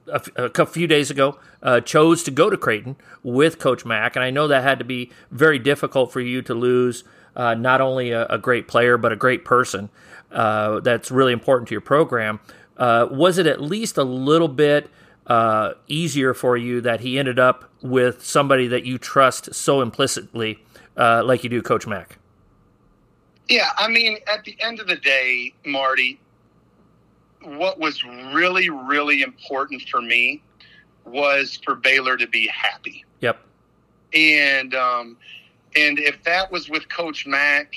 [SPEAKER 1] a, a few days ago, uh, chose to go to Creighton with Coach Mack, and I know that had to be very difficult for you to lose uh, not only a, a, great player but a great person. that's really important to your program. was it at least a little bit? Uh, easier for you that he ended up with somebody that you trust so implicitly, uh, like you do, Coach Mack?
[SPEAKER 2] Yeah, I mean, at the end of the day, Marty, what was really, really important for me was for Baylor to be happy.
[SPEAKER 1] Yep.
[SPEAKER 2] And um, and if that was with Coach Mack,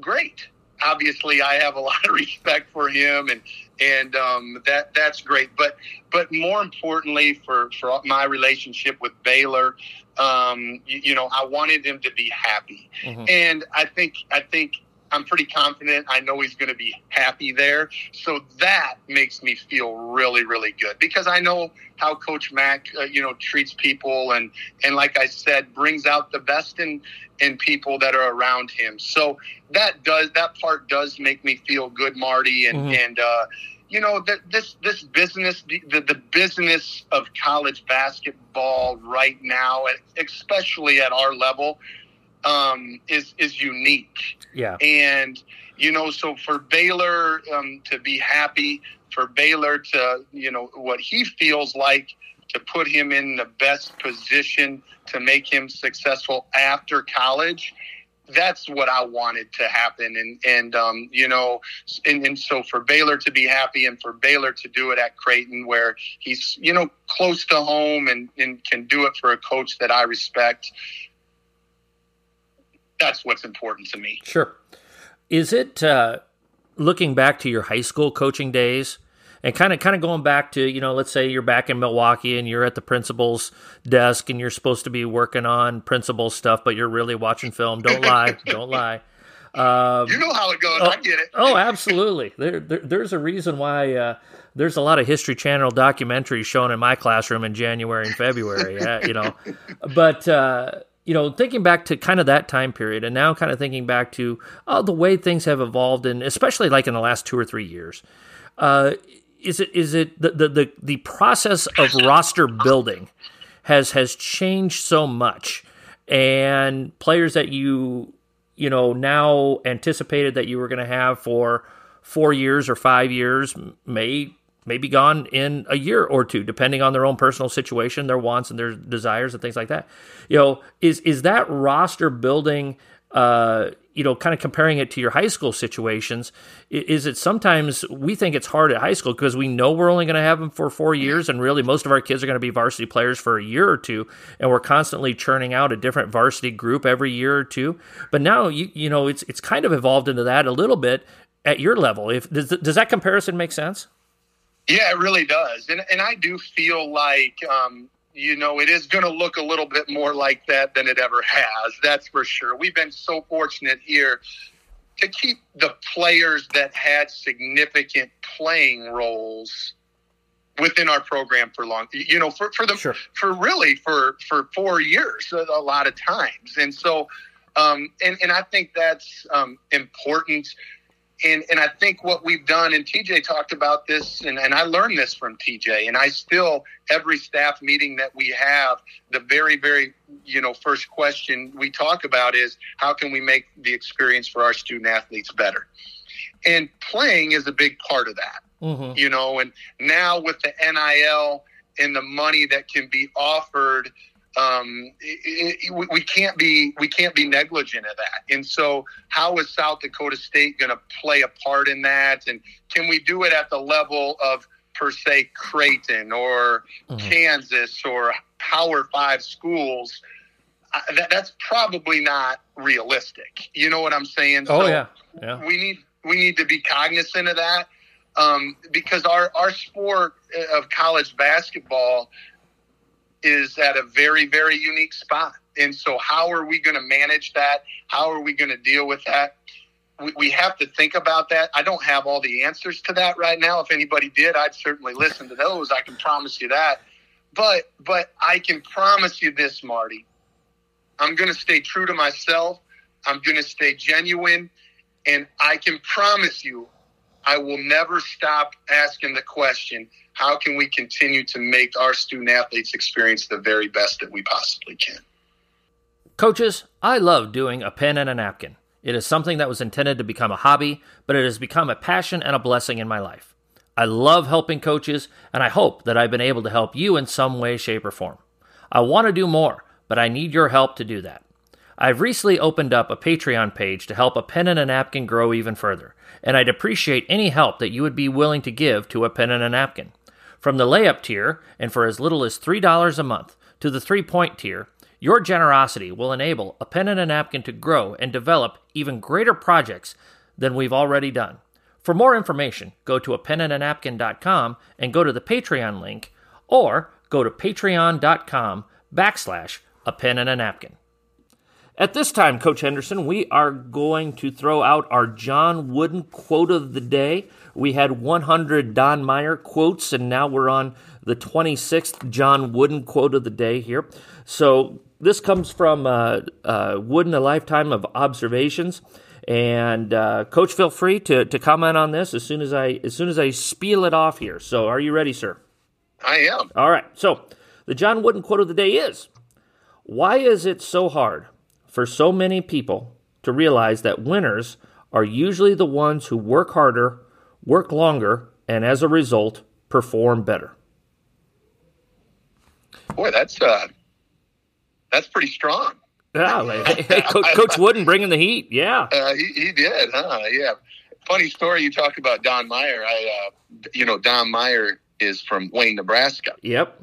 [SPEAKER 2] great. obviously I have a lot of respect for him and and um, that that's great. But but more importantly for for my relationship with Baylor, um, you, you, know, I wanted him to be happy, mm-hmm. and I think I think I'm pretty confident. I know he's going to be happy there. So that makes me feel really, really good because I know how Coach Mack, uh, you know, treats people and and like I said, brings out the best in in people that are around him. So that does that part does make me feel good, Marty, and mm-hmm. and uh, you know that this this business the, the business of college basketball right now, especially at our level um, is is unique.
[SPEAKER 1] Yeah,
[SPEAKER 2] and you know, so for Baylor um, to be happy, for Baylor to you know what he feels like to put him in the best position to make him successful after college that's what I wanted to happen. And, and, um, you know, and, and so for Baylor to be happy and for Baylor to do it at Creighton where he's, you know, close to home and, and can do it for a coach that I respect, that's what's important to me.
[SPEAKER 1] Sure. Is it uh, looking back to your high school coaching days? and kind of kind of going back to you know let's say you're back in Milwaukee and you're at the principal's desk and you're supposed to be working on principal stuff but you're really watching film don't lie don't lie
[SPEAKER 2] um, you know how it goes
[SPEAKER 1] oh,
[SPEAKER 2] I get it
[SPEAKER 1] oh absolutely there, there, there's a reason why uh, there's a lot of History Channel documentaries shown in my classroom in January and February you know but uh, you know, thinking back to kind of that time period, and now kind of thinking back to uh, the way things have evolved, and especially like in the last two or three years, uh, is it is it the, the the the process of roster building has has changed so much, and players that you you know now anticipated that you were going to have for four years or five years may may be gone in a year or two, depending on their own personal situation, their wants and their desires and things like that. You know, is is that roster building? Uh, you know, kind of comparing it to your high school situations, is it sometimes we think it's hard at high school because we know we're only going to have them for four years, and really most of our kids are going to be varsity players for a year or two, and we're constantly churning out a different varsity group every year or two. But now, you you know, it's it's kind of evolved into that a little bit at your level. If does, does that comparison make sense?
[SPEAKER 2] Yeah, it really does, and and I do feel like um, you know, it is going to look a little bit more like that than it ever has. That's for sure. We've been so fortunate here to keep the players that had significant playing roles within our program for long you know for, for the sure. for really for for four years a, a lot of times and so um and and i think that's um important and and I think what we've done, and TJ talked about this, and, and I learned this from TJ, and I still every staff meeting that we have, the very very you know first question we talk about is how can we make the experience for our student athletes better, and playing is a big part of that, mm-hmm. you know, and now with the NIL and the money that can be offered um, it, it, we can't be we can't be negligent of that. And so, how is South Dakota State going to play a part in that? And can we do it at the level of per se Creighton or mm-hmm. Kansas or Power Five schools? Uh, that, that's probably not realistic. You know what I'm saying?
[SPEAKER 1] Oh so yeah, yeah.
[SPEAKER 2] We need we need to be cognizant of that um, because our our sport of college basketball is at a very, very unique spot. And so, how are we going to manage that? How are we going to deal with that? We, we have to think about that. I don't have all the answers to that right now. If anybody did, I'd certainly listen to those. I can promise you that. But, but I can promise you this, Marty. I'm going to stay true to myself. I'm going to stay genuine. And I can promise you, I will never stop asking the question how can we continue to make our student athletes experience the very best that we possibly can?
[SPEAKER 1] Coaches, I love doing a pen and a napkin. It is something that was intended to become a hobby, but it has become a passion and a blessing in my life. I love helping coaches, and I hope that I've been able to help you in some way, shape, or form. I want to do more, but I need your help to do that. I've recently opened up a Patreon page to help a pen and a napkin grow even further, and I'd appreciate any help that you would be willing to give to a pen and a napkin. From the layup tier, and for as little as $3 a month, to the three point tier, your generosity will enable a pen and a napkin to grow and develop even greater projects than we've already done. For more information, go to a penandanapkin.com and go to the Patreon link, or go to patreon.com backslash a pen and a napkin. At this time, Coach Henderson, we are going to throw out our John Wooden quote of the day. We had 100 Don Meyer quotes, and now we're on the 26th John Wooden quote of the day here. So this comes from uh, uh, Wooden, A Lifetime of Observations. And uh, Coach, feel free to, to comment on this as soon as I as soon as I spiel it off here. So, are you ready, sir?
[SPEAKER 2] I am.
[SPEAKER 1] All right. So, the John Wooden quote of the day is: Why is it so hard for so many people to realize that winners are usually the ones who work harder, work longer, and as a result, perform better.
[SPEAKER 2] Boy, that's uh, that's pretty strong.
[SPEAKER 1] Yeah, like, hey, Coach, Coach Wooden bringing the heat. Yeah,
[SPEAKER 2] uh, he, he did, huh? Yeah. Funny story. You talk about Don Meyer. I, uh, you know, Don Meyer is from Wayne, Nebraska.
[SPEAKER 1] Yep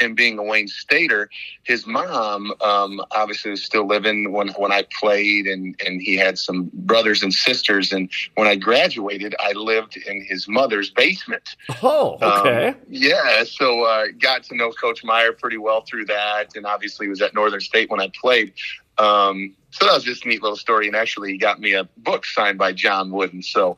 [SPEAKER 2] and being a Wayne Stater, his mom um, obviously was still living when when I played, and and he had some brothers and sisters. And when I graduated, I lived in his mother's basement.
[SPEAKER 1] Oh, okay. Um,
[SPEAKER 2] yeah, so uh, got to know Coach Meyer pretty well through that, and obviously was at Northern State when I played. Um, so that was just a neat little story, and actually, he got me a book signed by John Wooden. So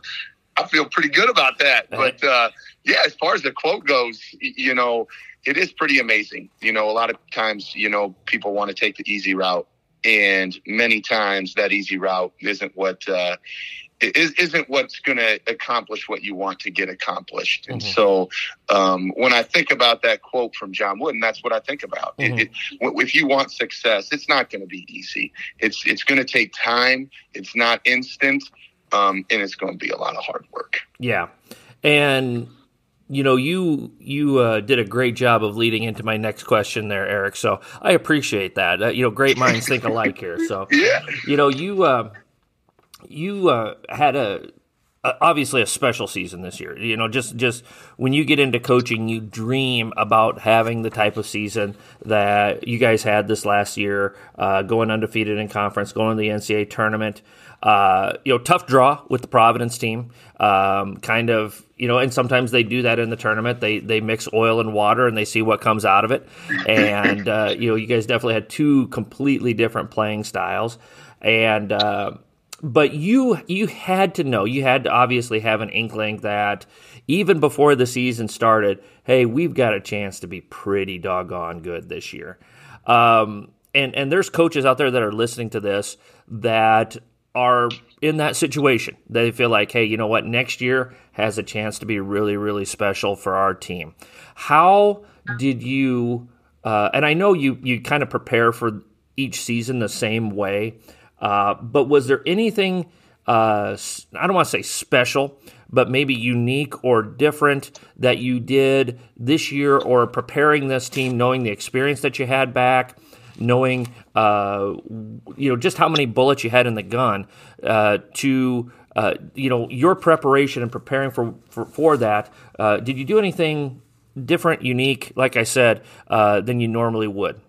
[SPEAKER 2] I feel pretty good about that. But uh, yeah, as far as the quote goes, you know it is pretty amazing. You know, a lot of times, you know, people want to take the easy route, and many times that easy route isn't what uh, isn't what's going to accomplish what you want to get accomplished. And mm-hmm. so, um, when I think about that quote from John Wooden, that's what I think about. Mm-hmm. It, it, if you want success, it's not going to be easy. It's it's going to take time. It's not instant, um, and it's going to be a lot of hard work.
[SPEAKER 1] Yeah, and you know, you you uh, did a great job of leading into my next question there, Eric. So I appreciate that. Uh, you know, great minds think alike here. So
[SPEAKER 2] yeah.
[SPEAKER 1] you know, you uh, you uh, had a, a, obviously a special season this year. You know, just just when you get into coaching, you dream about having the type of season that you guys had this last year, uh, going undefeated in conference, going to the NCAA tournament. Uh, you know, tough draw with the Providence team. Um, kind of, you know, and sometimes they do that in the tournament. They they mix oil and water and they see what comes out of it. And uh, you know, you guys definitely had two completely different playing styles. And uh, but you you had to know, you had to obviously have an inkling that even before the season started, hey, we've got a chance to be pretty doggone good this year. Um, and and there's coaches out there that are listening to this that are in that situation. They feel like, hey, you know what? Next year has a chance to be really, really special for our team. How did you? Uh, and I know you you kind of prepare for each season the same way, uh, but was there anything? Uh, I don't want to say special, but maybe unique or different that you did this year or preparing this team, knowing the experience that you had back, knowing uh, you know just how many bullets you had in the gun uh, to uh, you know your preparation and preparing for for, for that. Uh, did you do anything different, unique, like I said, uh, than you normally would?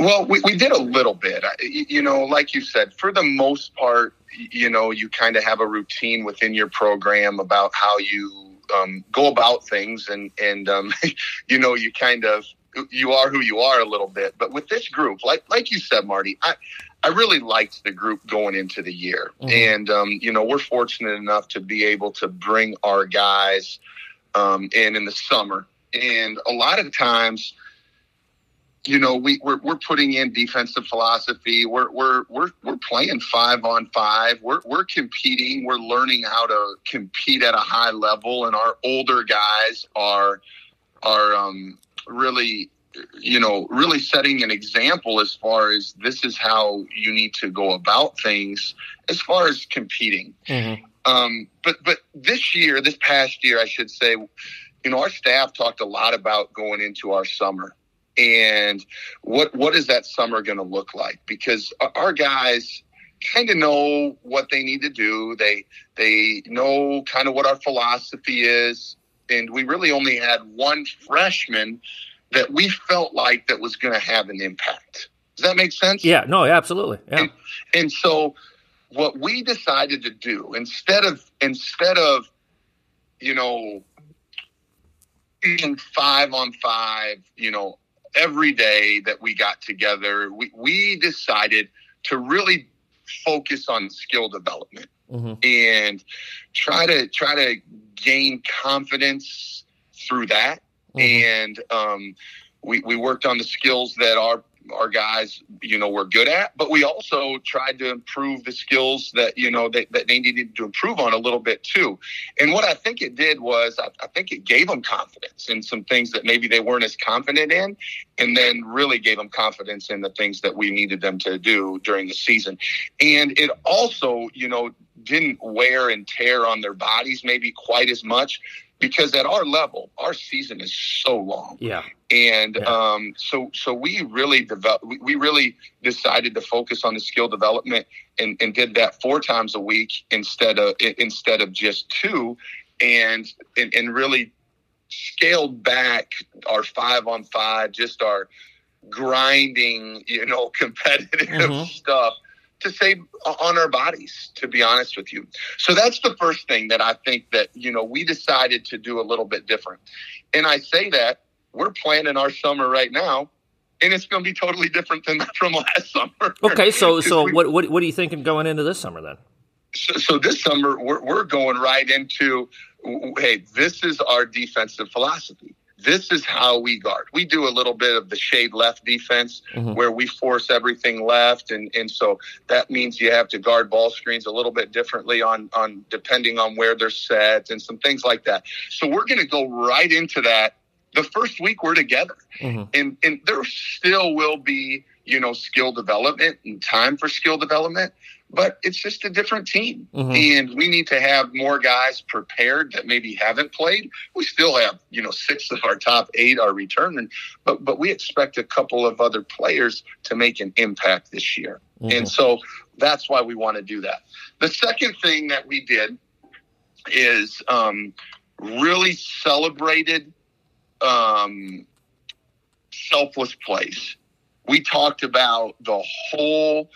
[SPEAKER 2] Well, we, we did a little bit. You know, like you said, for the most part, you know, you kind of have a routine within your program about how you um, go about things, and and um, you know, you kind of you are who you are a little bit. But with this group, like like you said, Marty, I I really liked the group going into the year, mm-hmm. and um, you know we're fortunate enough to be able to bring our guys um, in in the summer, and a lot of times. You know, we, we're, we're putting in defensive philosophy. We're, we're, we're, we're playing five on five. We're, we're competing. We're learning how to compete at a high level. And our older guys are, are, um, really you know really setting an example as far as this is how you need to go about things as far as competing. Mm-hmm. um, but but this year this past year i should say you know our staff talked a lot about going into our summer. And what what is that summer going to look like? Because our guys kind of know what they need to do. They they know kind of what our philosophy is and we really only had one freshman that we felt like that was going to have an impact. Does that make sense?
[SPEAKER 1] Yeah, no, absolutely. Yeah.
[SPEAKER 2] And, and, so what we decided to do instead of instead of you know being five on five, you know, every day that we got together, we, we decided to really focus on skill development mm-hmm. and try to try to gain confidence through that. Mm-hmm. And um, we, we worked on the skills that our our guys, you know, were good at, but we also tried to improve the skills that, you know, that, that they needed to improve on a little bit too. And what I think it did was I, I think it gave them confidence in some things that maybe they weren't as confident in, and then really gave them confidence in the things that we needed them to do during the season. And it also, you know, didn't wear and tear on their bodies maybe quite as much because at our level, our season is so long.
[SPEAKER 1] Yeah.
[SPEAKER 2] And yeah. Um, so, so we really developed. We, really decided to focus on the skill development and, and did that four times a week instead of instead of just two, and and, and really scaled back our five on five, just our grinding, you know, competitive mm-hmm. stuff to say on our bodies, to be honest with you. So that's the first thing that I think that, you know, we decided to do a little bit different. And I say that we're planning our summer right now and it's going to be totally different than from last summer.
[SPEAKER 1] Okay, so so we, what, what what are you thinking going into this summer then?
[SPEAKER 2] So, so this summer we're we're going right into hey, this is our defensive philosophy this is how we guard. We do a little bit of the shade left defense mm-hmm. where we force everything left. And, and so that means you have to guard ball screens a little bit differently on, on depending on where they're set and some things like that. So we're going to go right into that the first week we're together. Mm-hmm. And, and there still will be, you know, skill development and time for skill development but it's just a different team. Mm-hmm. And we need to have more guys prepared that maybe haven't played. We still have, you know, six of our top eight are returning, but but we expect a couple of other players to make an impact this year. Mm-hmm. And so that's why we want to do that. The second thing that we did is um, really celebrated um, selfless plays. We talked about the whole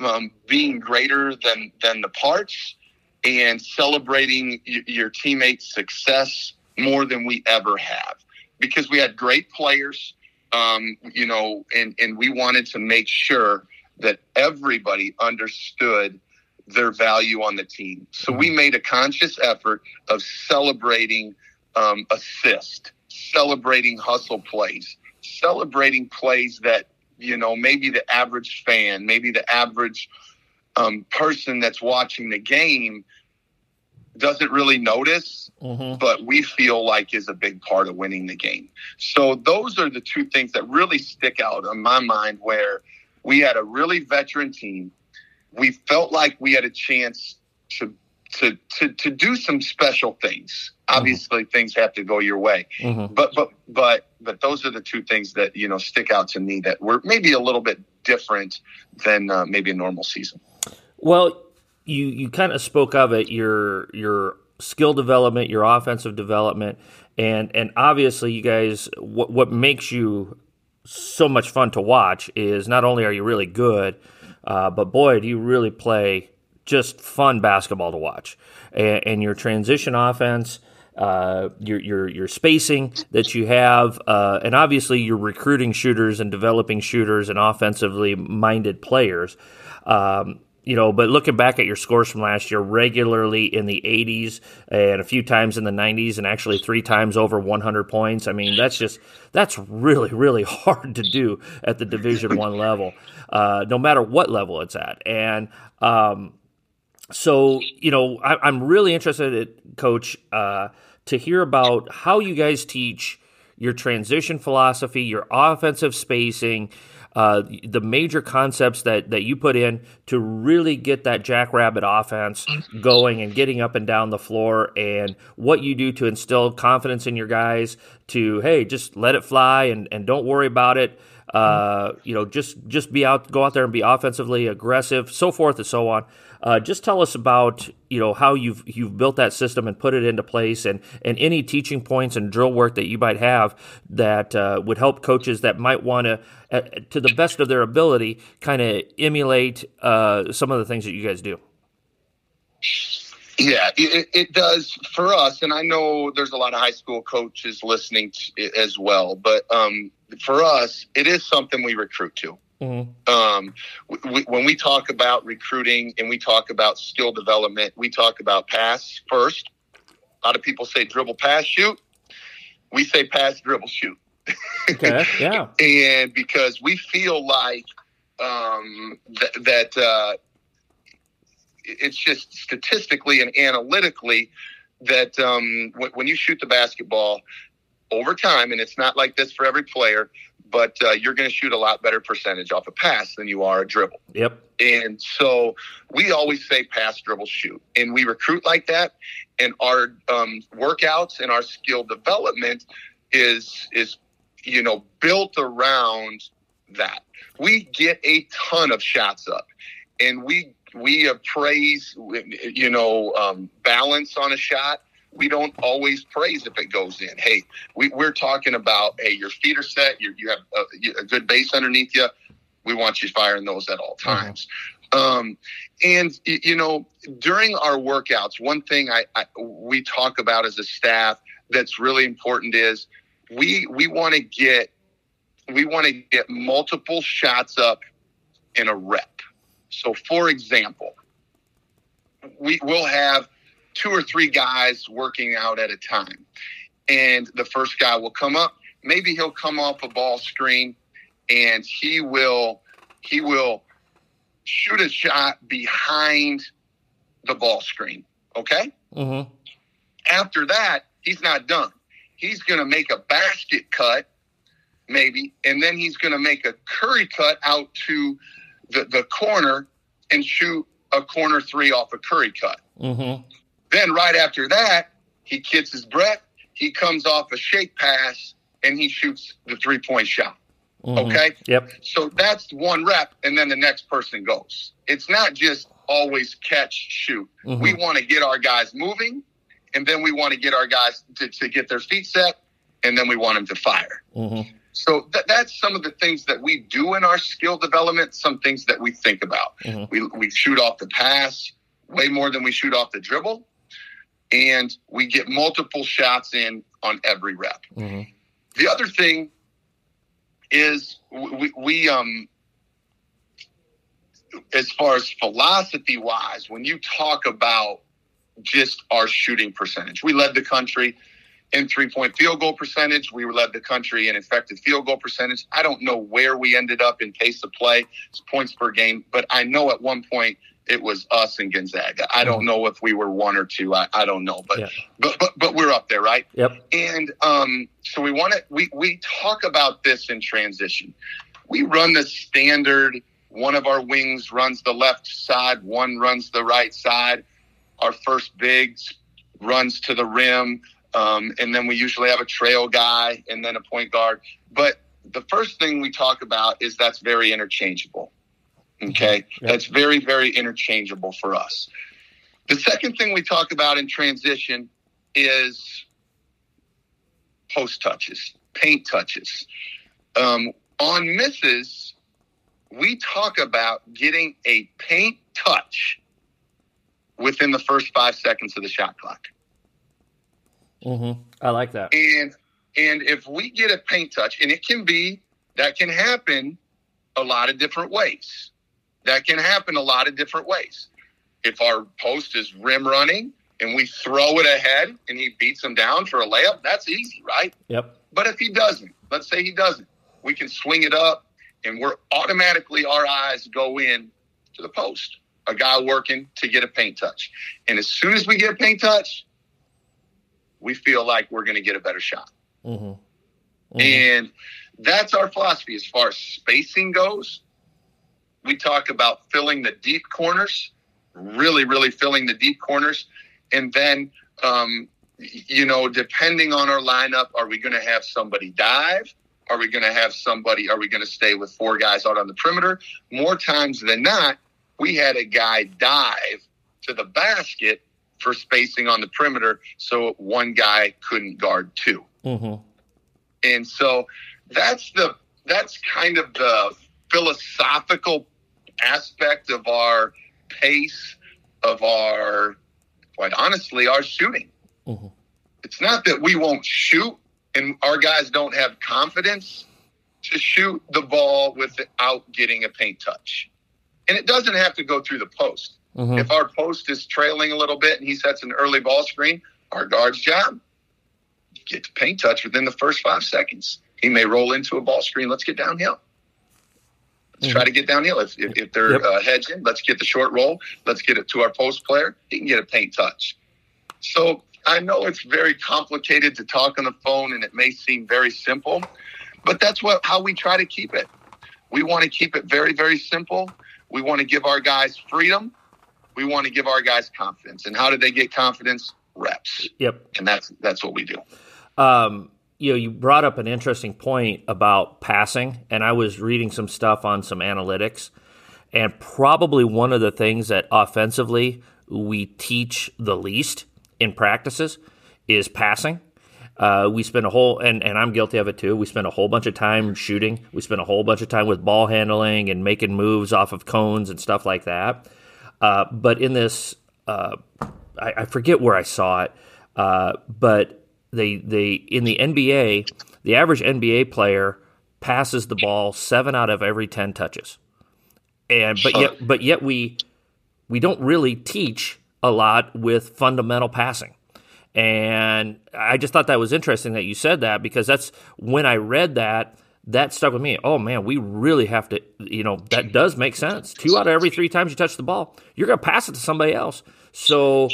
[SPEAKER 2] um, being greater than than the parts and celebrating y- your teammates' success more than we ever have because we had great players, um, you know, and and we wanted to make sure that everybody understood their value on the team. So we mm-hmm. made a conscious effort of celebrating um, assist, celebrating hustle plays, celebrating plays that you know, maybe the average fan, maybe the average um, person that's watching the game doesn't really notice, mm-hmm. but we feel like is a big part of winning the game. So those are the two things that really stick out in my mind where we had a really veteran team. We felt like we had a chance to to to to do some special things. Mm-hmm. Obviously, mm-hmm. things have to go your way, mm-hmm. but but but but those are the two things that you know stick out to me that were maybe a little bit different than uh, maybe a normal season.
[SPEAKER 1] Well, you you kind of spoke of it your your skill development, your offensive development, and and obviously you guys what what makes you so much fun to watch is not only are you really good, uh, but boy, do you really play just fun basketball to watch. And, and your transition offense, uh, your your your spacing that you have, uh, and obviously you're recruiting shooters and developing shooters and offensively minded players. Um, you know, but looking back at your scores from last year, regularly in the 80s and a few times in the 90s, and actually three times over 100 points. I mean, that's just that's really really hard to do at the Division One level, uh, no matter what level it's at. And um, so you know I, am really interested, Coach, uh, to hear about how you guys teach your transition philosophy, your offensive spacing, uh, the major concepts that that you put in to really get that jackrabbit offense going and getting up and down the floor, and what you do to instill confidence in your guys to hey, just let it fly and and don't worry about it. Uh, you know, just just be out, go out there and be offensively aggressive, so forth and so on. Uh, just tell us about you know how you've you've built that system and put it into place, and and any teaching points and drill work that you might have that uh, would help coaches that might want to, uh, to the best of their ability, kind of emulate uh, some of the things that you guys do.
[SPEAKER 2] Yeah, it, it does for us, and I know there's a lot of high school coaches listening as well. But um, for us, it is something we recruit to. Mm-hmm. Um, we, when we talk about recruiting and we talk about skill development, we talk about pass first. A lot of people say dribble, pass, shoot. We say pass, dribble, shoot.
[SPEAKER 1] Okay. Yeah.
[SPEAKER 2] and because we feel like um, th- that uh, it's just statistically and analytically that um, w- when you shoot the basketball over time, and it's not like this for every player, but uh, you're going to shoot a lot better percentage off a pass than you are a dribble.
[SPEAKER 1] Yep.
[SPEAKER 2] And so we always say pass, dribble, shoot, and we recruit like that. And our um, workouts and our skill development is is you know built around that. We get a ton of shots up, and we we appraise you know um, balance on a shot we don't always praise if it goes in. Hey, we, are talking about, hey, your feet are set, you you have a, a, good base underneath you. We want you firing those at all mm-hmm. times. Um, and you know, during our workouts, one thing I, I we talk about as a staff that's really important is we we want to get we want to get multiple shots up in a rep. So, for example, we will have two or three guys working out at a time. And the first guy will come up. Maybe he'll come off a ball screen and he will he will shoot a shot behind the ball screen. Okay.
[SPEAKER 1] Mm-hmm.
[SPEAKER 2] After that, he's not done. He's going to make a basket cut, maybe, and then he's going to make a curry cut out to the, the corner and shoot a corner three off a curry cut.
[SPEAKER 1] Mm-hmm.
[SPEAKER 2] Then right after that, he gets his breath. He comes off a shake pass and he shoots the three point shot. Mm-hmm. Okay.
[SPEAKER 1] Yep.
[SPEAKER 2] So that's one rep, and then the next person goes. It's not just always catch shoot. Mm-hmm. We want to get our guys moving, and then we want to get our guys to, to get their feet set, and then we want them to fire.
[SPEAKER 1] Mm-hmm.
[SPEAKER 2] So th- that's some of the things that we do in our skill development. Some things that we think about.
[SPEAKER 1] Mm-hmm.
[SPEAKER 2] We we shoot off the pass way more than we shoot off the dribble and we get multiple shots in on every rep.
[SPEAKER 1] Mm-hmm.
[SPEAKER 2] The other thing is we, we um as far as philosophy wise, when you talk about just our shooting percentage, we led the country in three point field goal percentage. We led the country in effective field goal percentage. I don't know where we ended up in pace of play, points per game, but I know at one point it was us and Gonzaga. I don't mm-hmm. know if we were one or two. I, I don't know, but, yeah. but but but we're up there, right?
[SPEAKER 1] Yep.
[SPEAKER 2] And um, so we want to we we talk about this in transition. We run the standard. One of our wings runs the left side. One runs the right side. Our first bigs runs to the rim, um, and then we usually have a trail guy and then a point guard. But the first thing we talk about is that's very interchangeable. Okay. Yep. That's very, very interchangeable for us. The second thing we talk about in transition is post touches, paint touches. Um, on misses, we talk about getting a paint touch within the first five seconds of the shot clock.
[SPEAKER 1] Mm-hmm. I like that.
[SPEAKER 2] And and if we get a paint touch, and it can be that can happen a lot of different ways. That can happen a lot of different ways. If our post is rim running and we throw it ahead and he beats him down for a layup, that's easy, right?
[SPEAKER 1] Yep.
[SPEAKER 2] But if he doesn't, let's say he doesn't, we can swing it up and we're automatically our eyes go in to the post. A guy working to get a paint touch. And as soon as we get a paint touch, we feel like we're going to get a better shot.
[SPEAKER 1] Mm-hmm. Mm-hmm.
[SPEAKER 2] And that's our philosophy as far as spacing goes we talk about filling the deep corners, really, really filling the deep corners. And then, um, you know, depending on our lineup, are we going to have somebody dive? Are we going to have somebody? Are we going to stay with four guys out on the perimeter? More times than not, we had a guy dive to the basket for spacing on the perimeter so one guy couldn't guard 2
[SPEAKER 1] mm-hmm.
[SPEAKER 2] And so that's the that's kind of the philosophical aspect of our pace of our, quite honestly, our shooting. Mm-hmm. It's not that we won't shoot and our guys don't have confidence to shoot the ball without getting a paint touch. And it doesn't have to go through the post. Mm-hmm. If our post is trailing a little bit and he sets an early ball screen, our guard's job get the paint touch within the first five seconds. He may roll into a ball screen. Let's get downhill. Let's mm-hmm. try to get downhill. If, if, if they're yep. uh, hedging, let's get the short roll. Let's get it to our post player. He can get a paint touch. So I know it's very complicated to talk on the phone and it may seem very simple, but that's what how we try to keep it. We want to keep it very, very simple. We want to give our guys freedom. We want to give our guys confidence. And how do they get confidence? Reps.
[SPEAKER 1] Yep.
[SPEAKER 2] And that's that's what we do.
[SPEAKER 1] Um, you know, you brought up an interesting point about passing, and I was reading some stuff on some analytics, and probably one of the things that offensively we teach the least in practices is passing. Uh, we spend a whole, and, and I'm guilty of it too. We spend a whole bunch of time shooting. We spend a whole bunch of time with ball handling and making moves off of cones and stuff like that. Uh, but in this, uh, I, I, forget where I saw it, uh, but they they in the NBA, the average NBA player passes the ball seven out of every ten touches, and but yet but yet we we don't really teach a lot with fundamental passing. And I just thought that was interesting that you said that because that's when I read that, that stuck with me. Oh man, we really have to, you know, that does make sense. Two out of every three times you touch the ball, you're going to pass it to somebody else. So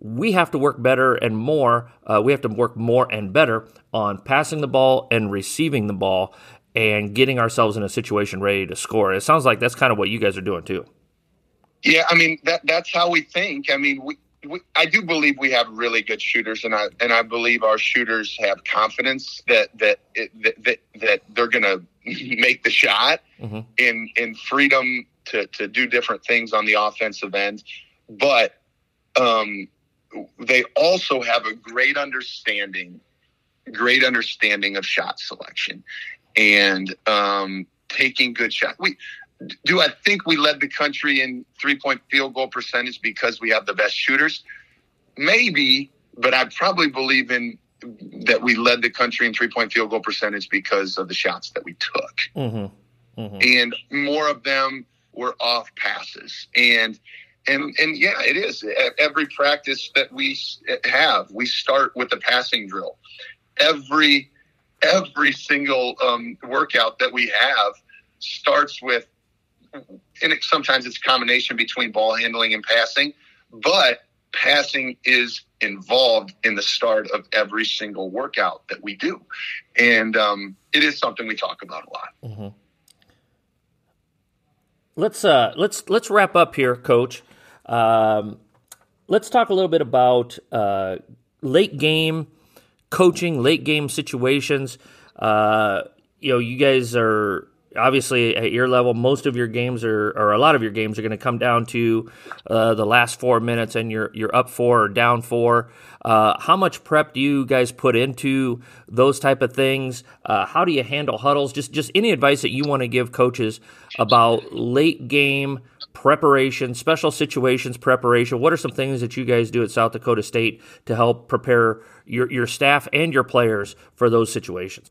[SPEAKER 1] we have to work better and more. Uh, we have to work more and better on passing the ball and receiving the ball and getting ourselves in a situation ready to score. It sounds like that's kind of what you guys are doing too.
[SPEAKER 2] Yeah, I mean that that's how we think. I mean, we, we, I do believe we have really good shooters, and I and I believe our shooters have confidence that that that that, that they're going to make the shot mm-hmm. in in freedom to to do different things on the offensive end, but um, they also have a great understanding, great understanding of shot selection, and um, taking good shots. We do I think we led the country in three point field goal percentage because we have the best shooters? Maybe, but I probably believe in that we led the country in three point field goal percentage because of the shots that we took. Mm-hmm. Mm-hmm. And more of them were off passes. And and and yeah, it is. Every practice that we have, we start with a passing drill. Every every single um, workout that we have starts with and it, sometimes it's a combination between ball handling and passing, but passing is involved in the start of every single workout that we do, and um, it is something we talk about a lot. Mm-hmm.
[SPEAKER 1] Let's uh, let's let's wrap up here, Coach. Um, let's talk a little bit about uh, late game coaching, late game situations. Uh, you know, you guys are obviously at your level, most of your games are, or a lot of your games are going to come down to uh, the last four minutes, and you're you're up four or down four. Uh, how much prep do you guys put into those type of things? Uh, how do you handle huddles? Just just any advice that you want to give coaches about late game preparation, special situations preparation. What are some things that you guys do at South Dakota State to help prepare your your staff and your players for those situations?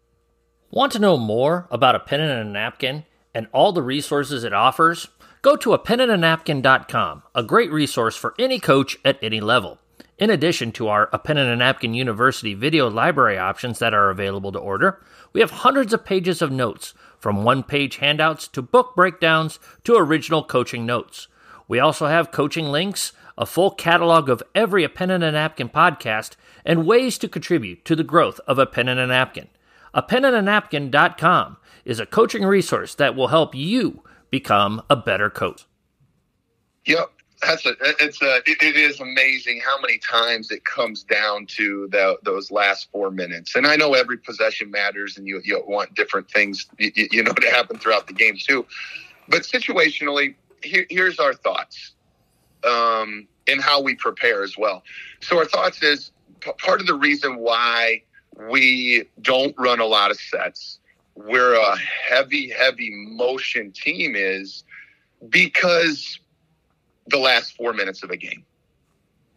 [SPEAKER 1] Want to know more about a pen and a napkin and all the resources it offers? Go to a penandanapkin.com, a great resource for any coach at any level. In addition to our A Pen and a Napkin University video library options that are available to order, we have hundreds of pages of notes, from one page handouts to book breakdowns to original coaching notes. We also have coaching links, a full catalog of every A Pen and a Napkin podcast, and ways to contribute to the growth of A Pen and a Napkin. A pen and a penandanapkin.com is a coaching resource that will help you become a better coach.
[SPEAKER 2] Yep. That's a, it's a, it, it is amazing how many times it comes down to the, those last four minutes. And I know every possession matters and you, you want different things, you, you know, to happen throughout the game too. But situationally, here, here's our thoughts um, and how we prepare as well. So our thoughts is p- part of the reason why we don't run a lot of sets. We're a heavy, heavy motion team is because the last four minutes of a game.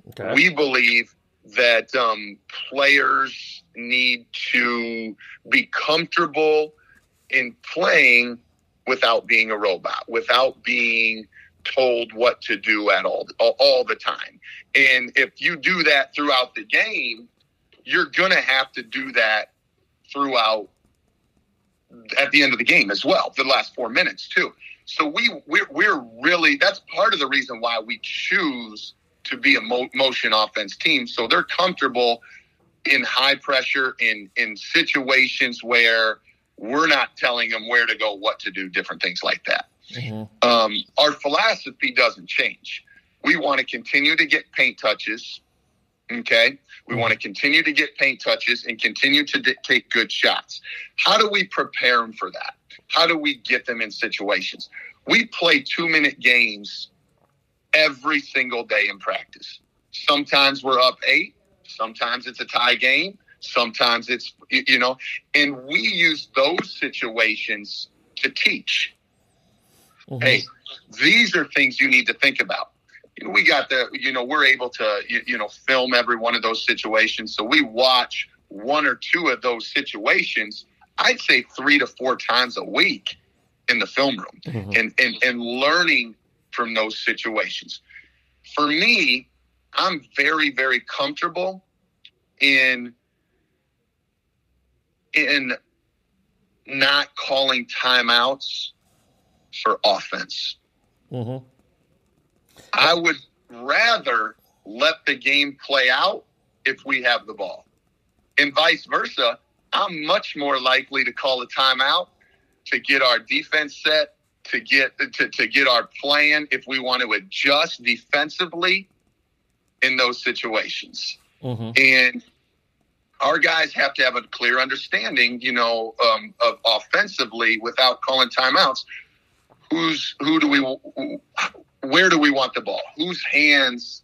[SPEAKER 1] Okay.
[SPEAKER 2] We believe that um, players need to be comfortable in playing without being a robot, without being told what to do at all all the time. And if you do that throughout the game, you're going to have to do that throughout at the end of the game as well, the last 4 minutes too. So we we're, we're really that's part of the reason why we choose to be a mo- motion offense team. So they're comfortable in high pressure in in situations where we're not telling them where to go, what to do, different things like that. Mm-hmm. Um, our philosophy doesn't change. We want to continue to get paint touches. Okay. We mm-hmm. want to continue to get paint touches and continue to d- take good shots. How do we prepare them for that? How do we get them in situations? We play two minute games every single day in practice. Sometimes we're up eight, sometimes it's a tie game, sometimes it's, you know, and we use those situations to teach. Mm-hmm. Hey, these are things you need to think about. We got the, you know, we're able to, you, you know, film every one of those situations. So we watch one or two of those situations, I'd say three to four times a week in the film room mm-hmm. and, and, and learning from those situations. For me, I'm very, very comfortable in in not calling timeouts for offense. Mm-hmm. I would rather let the game play out if we have the ball. And vice versa, I'm much more likely to call a timeout to get our defense set to get to, to get our plan if we want to adjust defensively in those situations. Mm-hmm. And our guys have to have a clear understanding, you know, um, of offensively without calling timeouts. Who's who do we where do we want the ball? Whose hands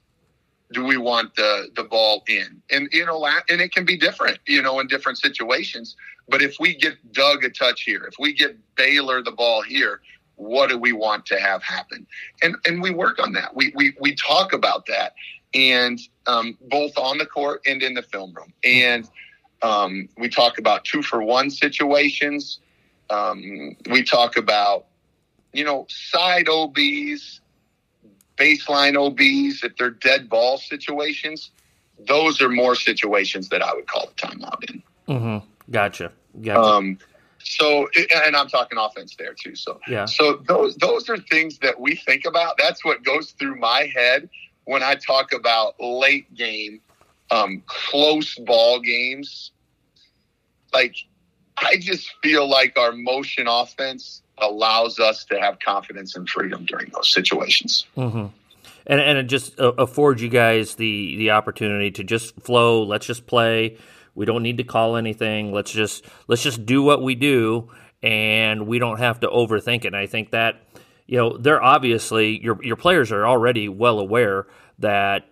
[SPEAKER 2] do we want the the ball in? And you know, and it can be different, you know, in different situations. But if we get Doug a touch here, if we get Baylor the ball here, what do we want to have happen and and we work on that we we, we talk about that and um, both on the court and in the film room and um, we talk about two for one situations um, we talk about you know side obs baseline obs if they're dead ball situations those are more situations that i would call a timeout in
[SPEAKER 1] mm-hmm. gotcha gotcha
[SPEAKER 2] um, so, and I'm talking offense there too. So,
[SPEAKER 1] yeah.
[SPEAKER 2] So those those are things that we think about. That's what goes through my head when I talk about late game, um, close ball games. Like, I just feel like our motion offense allows us to have confidence and freedom during those situations.
[SPEAKER 1] Mm-hmm. And and it just uh, affords you guys the the opportunity to just flow. Let's just play we don't need to call anything. Let's just let's just do what we do, and we don't have to overthink it. And I think that you know they're obviously your your players are already well aware that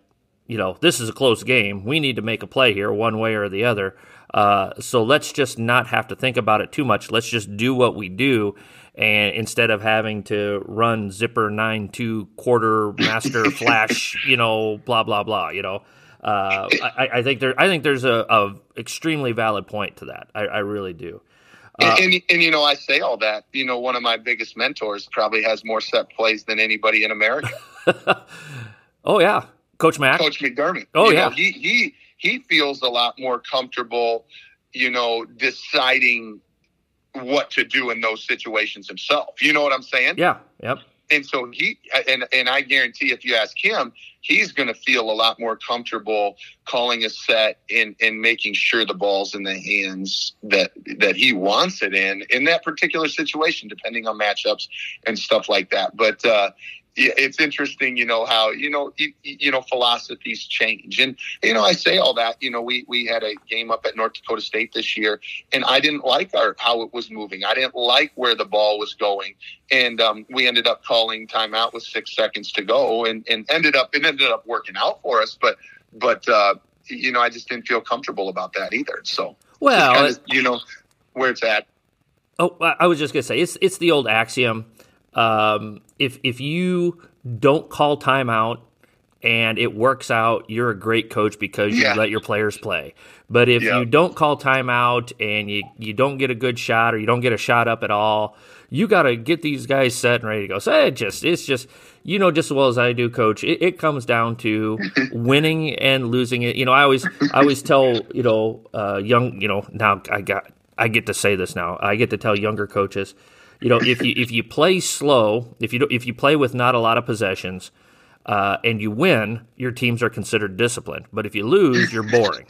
[SPEAKER 1] you know this is a close game. We need to make a play here, one way or the other. Uh, so let's just not have to think about it too much. Let's just do what we do, and instead of having to run zipper nine two quarter master flash, you know, blah blah blah, you know. Uh, I, I, think there, I think there's a, a extremely valid point to that. I, I really do.
[SPEAKER 2] Uh, and, and, and, you know, I say all that. You know, one of my biggest mentors probably has more set plays than anybody in America.
[SPEAKER 1] oh yeah, Coach Mack,
[SPEAKER 2] Coach McDermott.
[SPEAKER 1] Oh
[SPEAKER 2] you
[SPEAKER 1] yeah,
[SPEAKER 2] know, he he he feels a lot more comfortable. You know, deciding what to do in those situations himself. You know what I'm saying?
[SPEAKER 1] Yeah. Yep
[SPEAKER 2] and so he and and I guarantee if you ask him, he's going to feel a lot more comfortable calling a set and and making sure the ball's in the hands that that he wants it in in that particular situation, depending on matchups and stuff like that. But uh, it's interesting, you know, how, you know, you, you, know, philosophies change. And, you know, I say all that, you know, we, we had a game up at North Dakota State this year and I didn't like our, how it was moving. I didn't like where the ball was going. And um, we ended up calling timeout with six seconds to go and, and ended up, it ended up working out for us. But, but, uh, you know, I just didn't feel comfortable about that either. So,
[SPEAKER 1] well,
[SPEAKER 2] kind of, you know, where it's at.
[SPEAKER 1] Oh, I was just gonna say it's it's the old axiom um, if if you don't call timeout and it works out, you're a great coach because you
[SPEAKER 2] Yeah.
[SPEAKER 1] let your players play. But if
[SPEAKER 2] Yeah.
[SPEAKER 1] you don't call timeout and you, you don't get a good shot or you don't get a shot up at all, you got to get these guys set and ready to go. So it just it's just you know just as well as I do, coach. It, it comes down to winning and losing it. You know, I always I always tell you know uh, young you know now I got I get to say this now. I get to tell younger coaches. You know, if you if you play slow, if you if you play with not a lot of possessions, uh, and you win, your teams are considered disciplined. But if you lose, you're boring.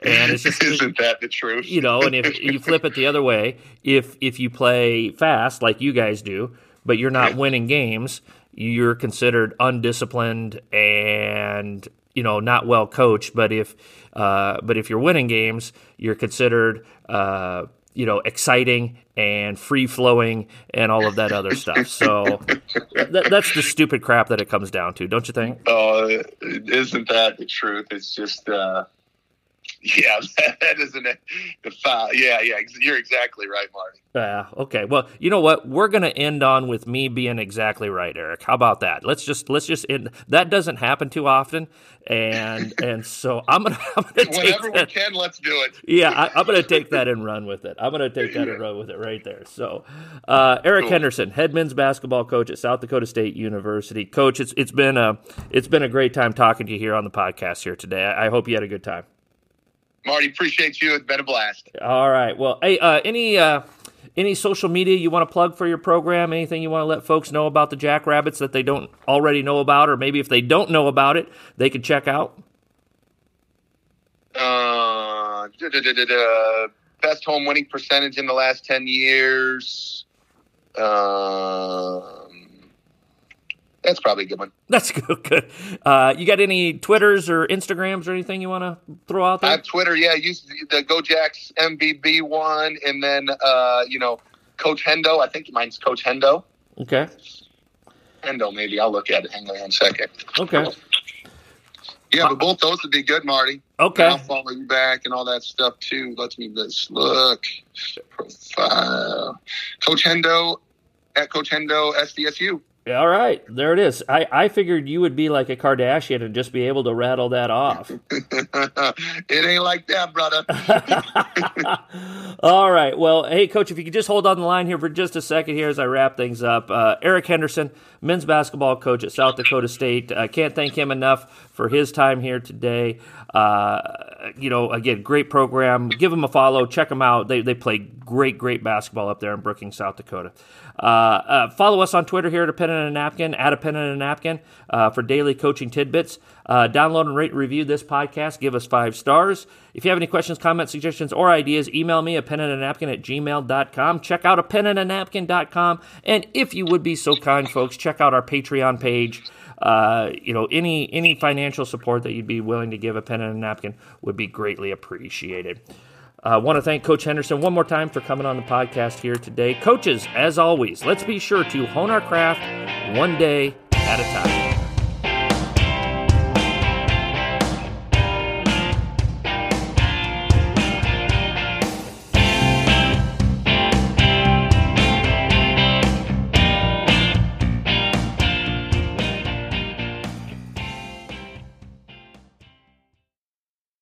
[SPEAKER 1] And it's just
[SPEAKER 2] Isn't that the truth?
[SPEAKER 1] you know, and if you flip it the other way, if if you play fast like you guys do, but you're not winning games, you're considered undisciplined and you know not well coached. But if uh, but if you're winning games, you're considered uh, you know exciting and free flowing and all of that other stuff. So that, that's the stupid crap that it comes down to, don't you think?
[SPEAKER 2] Oh, isn't that the truth? It's just, uh, yeah, that isn't it. Yeah, yeah, you're exactly right, Marty.
[SPEAKER 1] Yeah. okay. Well, you know what? We're going to end on with me being exactly right, Eric. How about that? Let's just let's just end. That doesn't happen too often, and and so I'm gonna I'm gonna take
[SPEAKER 2] Whenever we can, let's do it.
[SPEAKER 1] Yeah, I, I'm gonna take that and run with it. I'm gonna take that and run with it right there. So, uh, Eric
[SPEAKER 2] Cool.
[SPEAKER 1] Henderson, head men's basketball coach at South Dakota State University. Coach, it's it's been a it's been a great time talking to you here on the podcast here today. I, I hope you had a good time.
[SPEAKER 2] Marty, appreciate you. It's been a blast.
[SPEAKER 1] All right. Well, hey, uh, any uh, any social media you want to plug for your program? Anything you want to let folks know about the Jackrabbits that they don't already know about, or maybe if they don't know about it, they could check out.
[SPEAKER 2] Uh, da, da, da, best home winning percentage in the last 10 years. Um, that's probably a good one.
[SPEAKER 1] That's good. Good. Uh, you got any Twitters or Instagrams or anything you want to throw out
[SPEAKER 2] I
[SPEAKER 1] there?
[SPEAKER 2] have Twitter. Yeah, use the GoJacks MBB one. And then, uh, you know, Coach Hendo. I think mine's Coach Hendo.
[SPEAKER 1] Okay.
[SPEAKER 2] Hendo, maybe. I'll look at it. Hang on one second.
[SPEAKER 1] Okay.
[SPEAKER 2] Yeah, but both those would be good, Marty. And
[SPEAKER 1] Okay.
[SPEAKER 2] I'll follow you back and all that stuff too. Let me just look. Profile. Coach Hendo at Coach Hendo SDSU.
[SPEAKER 1] All right. There it is. I, I figured you would be like a Kardashian and just be able to rattle that off.
[SPEAKER 2] it ain't like that, brother.
[SPEAKER 1] All right. Well, hey, coach, if you could just hold on the line here for just a second here as I wrap things up. Uh, Eric Henderson, men's basketball coach at South Dakota State. I can't thank him enough for his time here today. Uh, you know, again, great program. Give them a follow. Check them out. They, they play great, great basketball up there in Brookings, South Dakota. Uh, uh, follow us on Twitter here at a pen and a napkin, at a pen and a napkin uh, for daily coaching tidbits. Uh, download and rate and review this podcast. Give us five stars. If you have any questions, comments, suggestions, or ideas, email me a pen and a napkin at gmail.com. Check out a pen and a napkin.com. And if you would be so kind, folks, check out our Patreon page. Uh, you know, any any financial support that you'd be willing to give a pen and a napkin would be greatly appreciated. I uh, want to thank Coach Henderson one more time for coming on the podcast here today. Coaches, as always, let's be sure to hone our craft one day at a time.